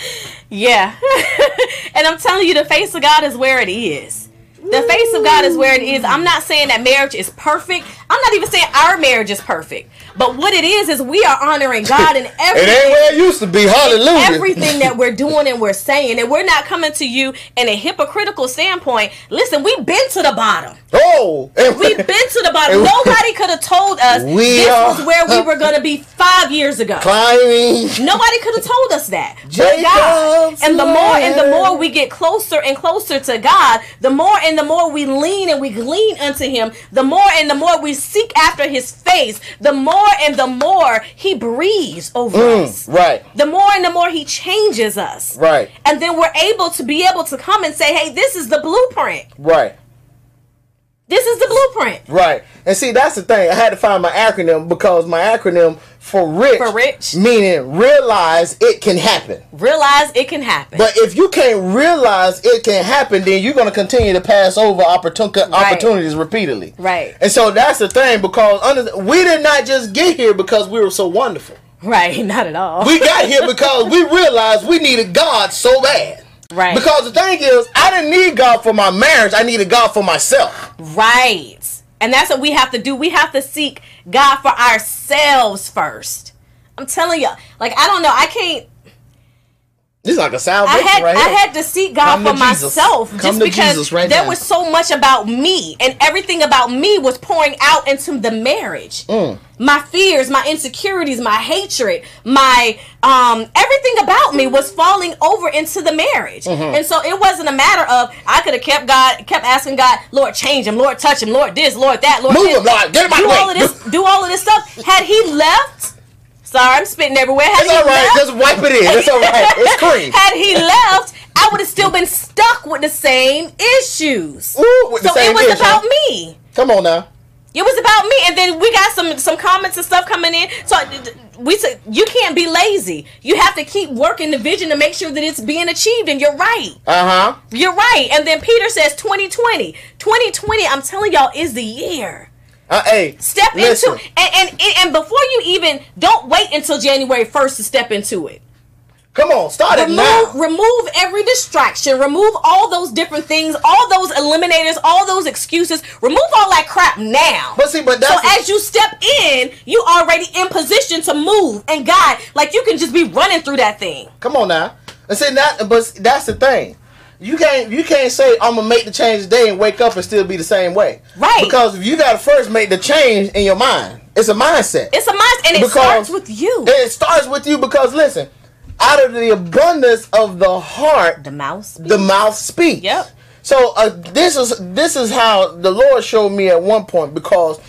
Yeah. and I'm telling you, the face of God is where it is. The face of God is where it is. I'm not saying that marriage is perfect. I'm not even saying our marriage is perfect. But what it is is we are honoring God in everything. It ain't where it used to be. Hallelujah. everything that we're doing and we're saying, and we're not coming to you in a hypocritical standpoint. Listen, we've been to the bottom. Oh, We've been to the bottom. Nobody could have told us this was where we were going to be five years ago. climbing. Nobody could have told us that. But God. And the more and the more we get closer and closer to God, the more and the more we lean and we glean unto Him, the more and the more we seek after His face, the more more and the more he breathes over us. Mm, right. The more and the more he changes us. Right. And then we're able to be able to come and say, hey, this is the blueprint. Right. This is the blueprint. Right. And see, that's the thing. I had to find my acronym because my acronym for rich, For rich. meaning realize it can happen. Realize it can happen. But if you can't realize it can happen, then you're going to continue to pass over opportun- opportunities repeatedly. Right. And so that's the thing because under- we did not just get here because we were so wonderful. right, not at all. We got here because we realized we needed God so bad. Right. Because the thing is, I didn't need God for my marriage. I needed God for myself. Right. And that's what we have to do. We have to seek God for ourselves first. I'm telling you, like I don't know, I can't. This is like a salvation had right I here. had to seek God Come for myself Come just because right there now. was so much about me and everything about me was pouring out into the marriage. Mm. My fears, my insecurities, my hatred, my um everything about me was falling over into the marriage. Mm-hmm. And so it wasn't a matter of I could have kept God kept asking God, Lord change him, Lord touch him, Lord this, Lord that, Lord Move this. him, Lord. Get him do the way. all of this do all of this stuff. Had he left Sorry, I'm spitting everywhere. Had It's all right. left, Just wipe it in. It's all right. It's cream. had he left, I would have still been stuck with the same issues. Ooh, with the so same it was issue. about me. Come on now. It was about me, and then we got some some comments and stuff coming in. So we said you can't be lazy. You have to keep working the vision to make sure that it's being achieved. And you're right. Uh huh. You're right. And then Peter says 2020. 2020. I'm telling y'all is the year. Uh, hey, Step listen. into and, and and before you even don't wait until January 1st to step into it. Come on, start it remove now. remove every distraction remove all those different things all those eliminators all those excuses remove all that crap now But see, but so as you step in you already in position to move and god like you can just be running through that thing Come on now. And see that, but that's the thing. You can't you can't say I'm gonna make the change today and wake up and still be the same way. Right. Because you gotta first make the change in your mind. It's a mindset. it's a mindset and it Because- starts with you it starts with you because listen, out of the abundance of the heart, the mouse the mouth speaks. Yep. So uh, this is this is how the Lord showed me at one point because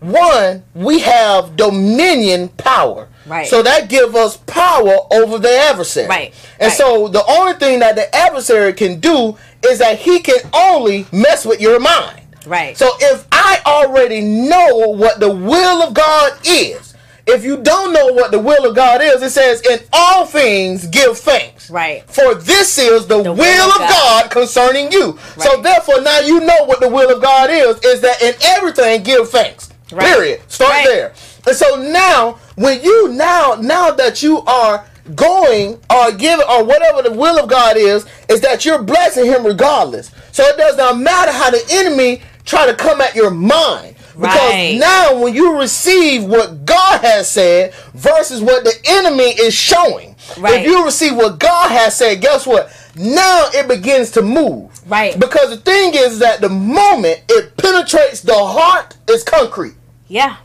one we have dominion power. Right. So that give us power over the adversary. Right, And right. so the only thing that the adversary can do is that he can only mess with your mind. right So if I already know what the will of God is, if you don't know what the will of God is, it says, in all things give thanks. Right. For this is the, will, of God. concerning you. Right. So therefore, now you know what the will of God is, is that in everything give thanks. Right. Period. Start Right. there. And so now, when you now, now that you are going or giving or whatever the will of God is, is that you're blessing him regardless. So it does not matter how the enemy try to come at your mind. Because Right. now when you receive what God has said versus what the enemy is showing. Right. If you receive what God has said, guess what? Now it begins to move. Right. Because the thing is that the moment it penetrates the heart, it's concrete. yeah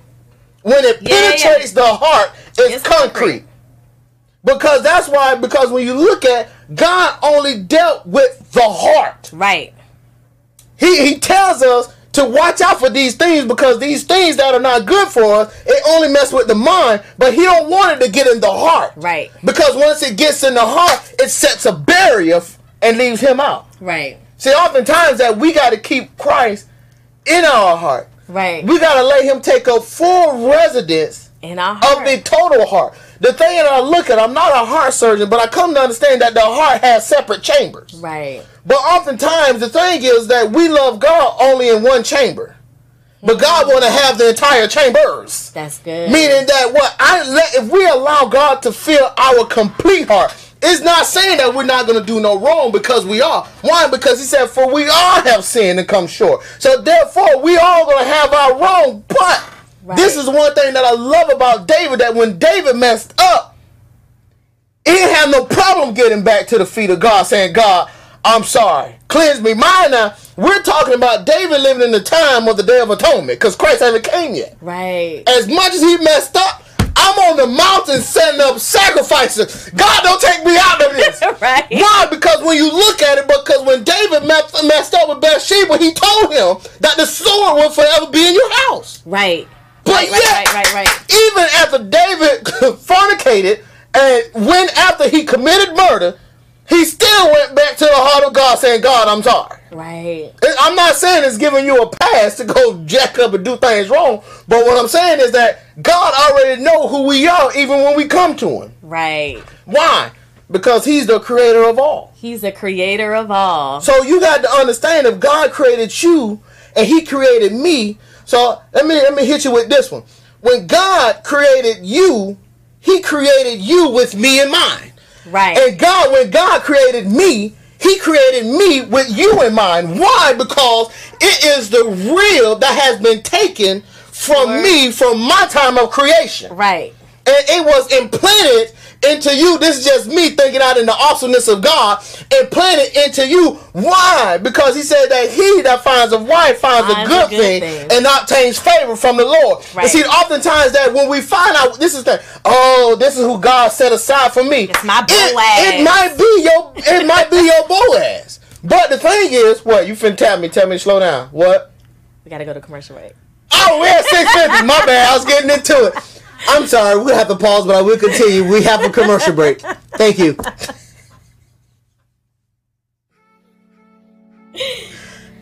When it Yeah, yeah. penetrates the heart, it's, It's concrete. concrete. Because that's why, because when you look at God only dealt with the heart. right He he tells us to watch out for these things because these things that are not good for us, it only mess with the mind, but he don't want it to get in the heart. Right. Because once it gets in the heart, it sets a barrier and leaves him out. right See, oftentimes that we got to keep Christ in our heart. Right We got to let him take up full residence in our of heart. the total heart. The thing that I look at, I'm not a heart surgeon, but I come to understand that the heart has separate chambers. right But oftentimes the thing is that we love God only in one chamber. But God want to have the entire chambers. that's good Meaning that what I let if we allow God to fill our complete heart, it's not saying that we're not going to do no wrong because we are. Why? Because He said, "For we all have sinned and come short." So therefore, we all going to have our wrong. But this is one thing that I love about David: that when David messed up, he didn't have no problem getting back to the feet of God, saying, "God, I'm sorry, cleanse me." Mine now. We're talking about David living in the time of the Day of Atonement because Christ haven't came yet right as much as he messed up, I'm on the mountain setting up sacrifices. God, don't take me out of this. Right. Why? Because when you look at it, because when David messed, up with Bathsheba, he told him that the sword will forever be in your house. right But Right, right, yet, right, right, right. even after David fornicated and when after he committed murder, he still went back to the heart of God saying, God, I'm sorry. Right. I'm not saying it's giving you a pass to go jack up and do things wrong, but what I'm saying is that God already know who we are even when we come to him. Right. Why? Because he's the creator of all. He's the creator of all. So you got to understand if God created you and he created me. So let me let me hit you with this one. When God created you, he created you with me in mind. Right. And God, when God created me, He created me with you in mind. Why? Because it is the real that has been taken from me from my time of creation. right. And it was implanted into you. This is just me thinking out in the awesomeness of God. Implanted into you. Why? Because He said that he that finds a wife finds, a good, a good thing, thing. and obtains favor from the Lord. Right. And see, oftentimes that when we find out this is the oh, this is who God set aside for me. It's my It, Boaz. it might be your it might be your Boaz. But the thing is, what you finna tell me? Tell me slow down. What? We gotta go to commercial break. Oh, we're at six fifty. My bad. I was getting into it. I'm sorry. We'll have to pause, but I will continue. We have a commercial break. Thank you.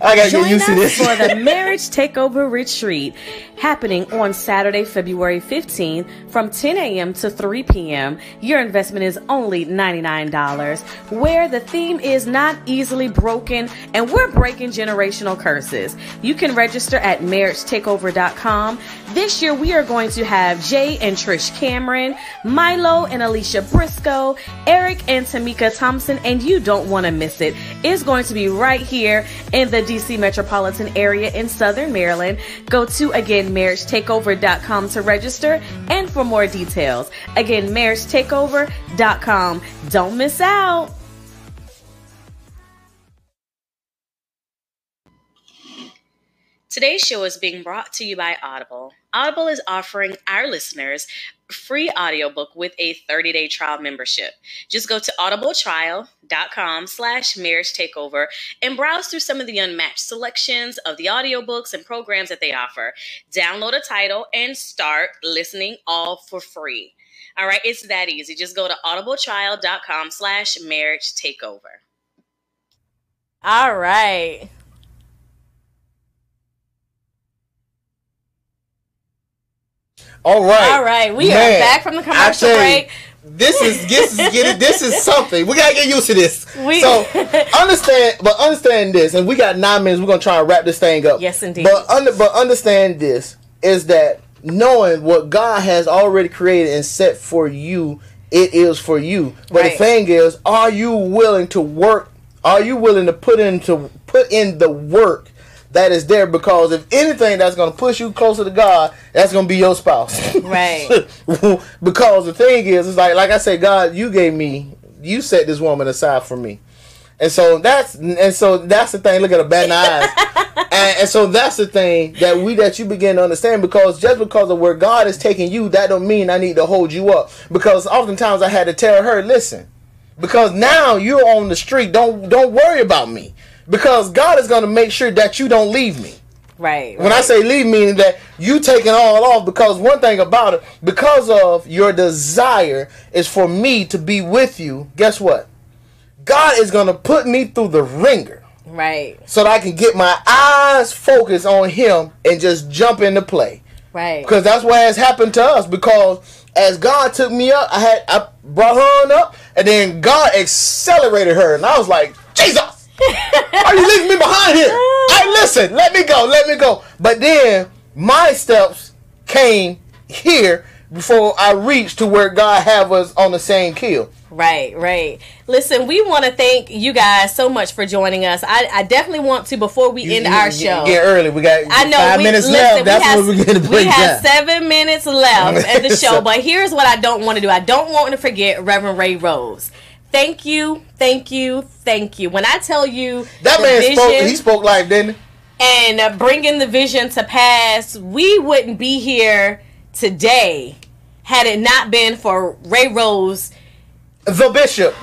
I gotta Join get used to us this. for the Marriage Takeover Retreat happening on Saturday, February 15th from 10 a.m. to 3 p.m. Your investment is only $99, where the theme is not easily broken and we're breaking generational curses. You can register at marriagetakeover.com. This year we are going to have Jay and Trish Cameron, Milo and Alicia Briscoe, Eric and Tamika Thompson, and you don't want to miss it. It's going to be right here in the DC metropolitan area in Southern Maryland. Go to again marriagetakeover.com to register and for more details. Again, marriagetakeover.com. Don't miss out. Today's show is being brought to you by Audible. Audible is offering our listeners free audiobook with a 30-day trial membership. Just go to audibletrial.com slash marriage takeover and browse through some of the unmatched selections of the audiobooks and programs that they offer. Download a title and start listening all for free. All right, it's that easy. Just go to audibletrial.com slash marriage takeover. All right. All right. All right. We are back from the commercial tell break. This is this is getting this is something. We gotta get used to this. We- so understand, but understand this, and we got nine minutes. We're gonna try and wrap this thing up. Yes, indeed. But under, but understand this is that knowing what God has already created and set for you, it is for you. But Right. the thing is, are you willing to work? Are you willing to put into put in the work? That is there because if anything that's going to push you closer to God, that's going to be your spouse. Right. because the thing is, it's like like I said, God, you gave me, you set this woman aside for me, and so that's and so that's the thing. Look at the bad eyes, and, and so that's the thing that we that you begin to understand because just because of where God is taking you, that don't mean I need to hold you up. Because oftentimes I had to tell her, listen, because now you're on the street. Don't don't worry about me because God is going to make sure that you don't leave me. Right. When I say leave, meaning that you taking all off because one thing about it, because of your desire is for me to be with you. Guess what? God is gonna put me through the wringer Right. so that I can get my eyes focused on Him and just jump into play. Right. Because that's what has happened to us. Because as God took me up, I had I brought her on up, and then God accelerated her, and I was like, Jesus. Are you leaving me behind here? Hey, listen, let me go, let me go. But then my steps came here before I reached to where God have us on the same kill. Right, right. Listen, we want to thank you guys so much for joining us. I, I definitely want to before we end our show. Get early. We got I know. five we, minutes listen, left. we That's have, what we're going to We have down. seven minutes left at the show, So- but here's what I don't want to do. I don't want to forget Reverend Ray Rose. Thank you, thank you, thank you. When I tell you That man spoke. He spoke life, didn't he? and uh, bringing the vision to pass, we wouldn't be here today had it not been for Ray Rose The bishop.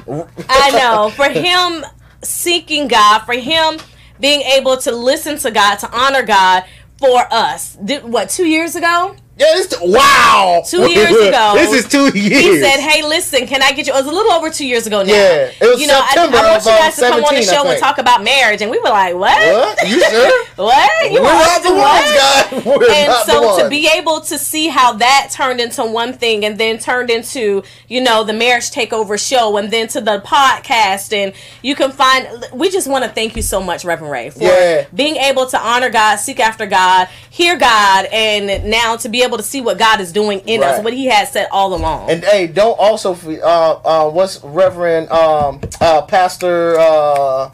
I know. For him seeking God, for him being able to listen to God, to honor God for us. Did, what, two years ago? Yeah, this wow. Two years ago, this is two years. He said, "Hey, listen, can I get you?" It was a little over two years ago now. Yeah, it was you know, September I, I want of, you uh, guys to come on the show and talk about marriage, and we were like, "What? What? You sure? what? You We're want not to the what?" ones, guys. We're and so to be able to see how that turned into one thing and then turned into you know the marriage takeover show and then to the podcast and you can find we just want to thank you so much reverend ray for Yeah. being able to honor god seek after god hear god and now to be able to see what god is doing in us what he has said all along. And hey, don't also uh uh what's Reverend um uh Pastor uh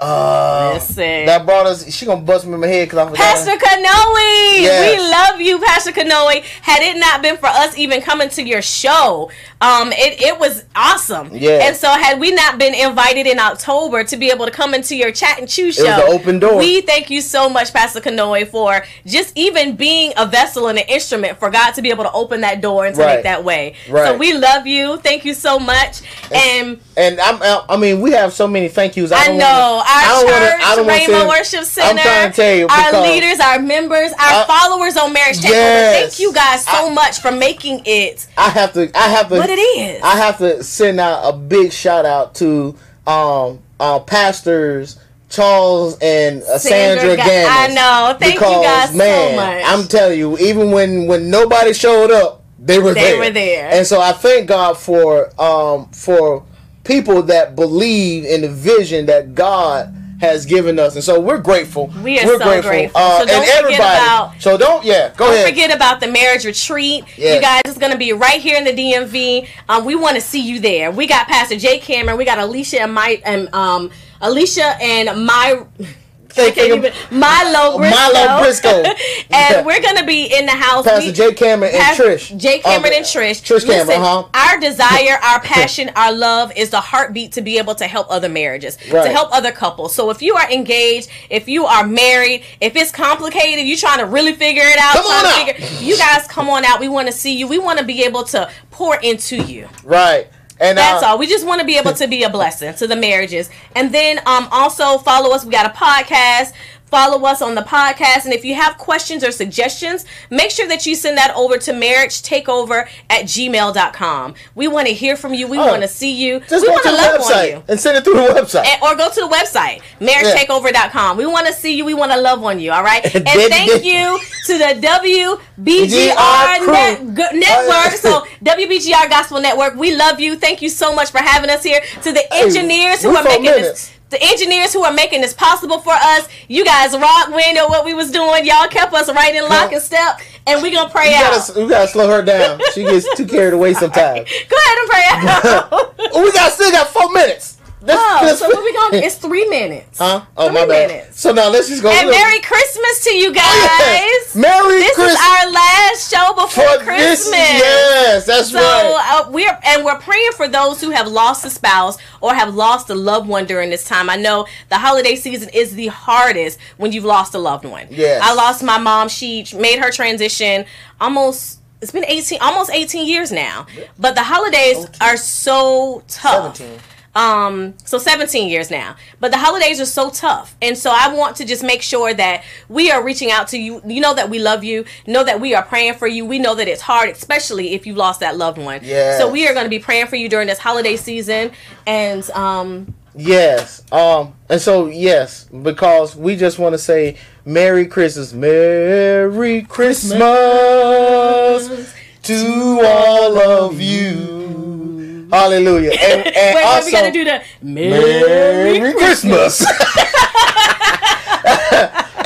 uh Listen. that brought us. She gonna bust me in my head because I forgot. Pastor Kanoe, Yes. we love you, Pastor Kanoe. Had it not been for us even coming to your show, um, it, it was awesome. Yeah. And so, had we not been invited in October to be able to come into your chat and choose show, It was open door. We thank you so much, Pastor Kanoe, for just even being a vessel and an instrument for God to be able to open that door and to Right. make that way. Right. So we love you. Thank you so much. And And I'm, I mean, we have so many thank yous. I don't know wanna- I our church, I don't Rainbow say- Worship Center, I'm trying to tell you our leaders, our members, our I- followers on Marriage. Yes. Thank you guys so I- much for making it I have to. I have to. what it is. I have to send out a big shout out to um uh pastors Charles and uh, Sandra Sandra, Gannis. I know. Thank you because, guys so man, much. I'm telling you, even when when nobody showed up, they were They there. were there. And so I thank God for um for people that believe in the vision that God has given us, and so we're grateful. We are we're so grateful. Uh, So don't and forget everybody. about- so don't yeah. Go Don't ahead. forget about the marriage retreat. You guys, it's going to be right here in the DMV. Um, we want to see you there. We got Pastor Jay Cameron. We got Alicia and my and um Alicia and my. Can't even Milo Briscoe. Milo Briscoe. and we're gonna be in the house. Pastor We- Jay Cameron and Trish. Jay Cameron Uh, and Trish. Trish Cameron, huh? Our desire, our passion, our love is the heartbeat to be able to help other marriages, to help other couples. So if you are engaged, if you are married, if it's complicated, you're trying to really figure it out. Come on out. Figure, you guys come on out. We want to see you. We want to be able to pour into you. Right. And That's uh, all. We just want to be able to be a blessing to the marriages. And then um also follow us. We got a podcast. Follow us on the podcast. And if you have questions or suggestions, make sure that you send that over to marriagetakeover at gmail.com. We want to hear from you. We Oh, want to see you. Just we go want to the love on website you. and send it through the website. And, or go to the website, marriagetakeover.com. We want to see you. We want to love on you. All right. And thank you to the WBGR net, G- network. So WBGR Gospel Network. We love you. Thank you so much for having us here. To the Hey, engineers who are making minutes. this. The engineers who are making this possible for us, you guys rock. We know what we was doing. Y'all kept us right in lock and step, and we gonna pray You out. gotta, you gotta slow her down. She gets too carried away sometimes. Go ahead and pray out. we got still got four minutes. Let's- oh, let's- so what we gonna? It's three minutes. huh? Oh Three my bad. minutes. So now let's just go. And. Merry Christmas to you guys. Yes. Merry This Christmas is our last show before for Christmas. this. Yes, that's So right. uh, we're and we're praying for those who have lost a spouse or have lost a loved one during this time. I know the holiday season is the hardest when you've lost a loved one. Yes. I lost my mom. She made her transition almost. It's been eighteen, almost eighteen years now. But the holidays are so tough. 17. Um, so 17 years now. But the holidays are so tough. And so I want to just make sure that we are reaching out to you. You know that we love you. Know that we are praying for you. We know that it's hard, especially if you lost that loved one. Yes. So we are going to be praying for you during this holiday season. And um, Yes. Um. And so yes, because we just want to say Merry Christmas, Merry Christmas to all of you. Hallelujah. And, and wait, also, we got to do the Merry Christmas.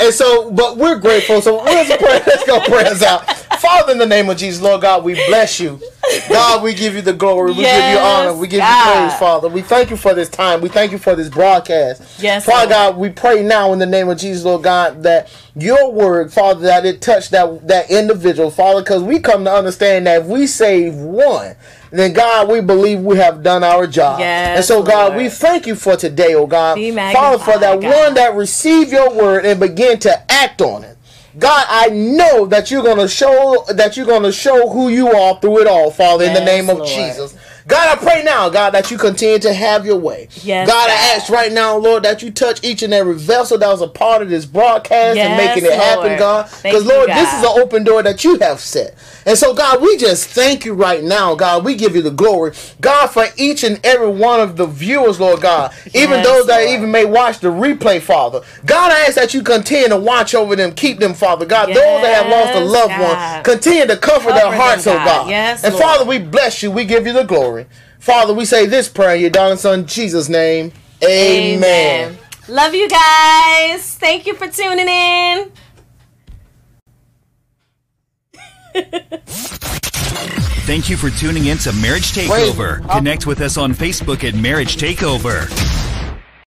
and so, but we're grateful. So let's pray. Let's go pray us out. Father, in the name of Jesus, Lord God, we bless you. God, we give you the glory. We give you honor. We give God. you praise, Father. We thank you for this time. We thank you for this broadcast. Yes, Father Lord. God, we pray now in the name of Jesus, Lord God, that your word, Father, that it touched that that individual, Father, because we come to understand that if we save one, then God, we believe we have done our job. Yes, and so, God, Lord. we thank you for today, oh God. Father, for that God. one that received your word and begin to act on it. God, I know that you're gonna show that you're gonna show who you are through it all, Father, in the name of Lord. Jesus. God, I pray now, God, that you continue to have your way. Yes, God, I ask right now, Lord, that you touch each and every vessel that was a part of this broadcast and making it happen, God. Because, Lord, this is an open door that you have set. And so, God, we just thank you right now, God. We give you the glory. God, for each and every one of the viewers, Lord God, even Yes, those that even may watch the replay, Father. God, I ask that you continue to watch over them, keep them, Father. God, those that have lost a loved God. one, continue to comfort, their hearts, them, oh God. God. Yes, and Lord. Father, we bless you. We give you the glory. Father, we say this prayer in your darling son Jesus' name. Amen. Love you guys. Thank you for tuning in. Thank you for tuning in to Marriage Takeover. Connect with us on Facebook at Marriage Takeover.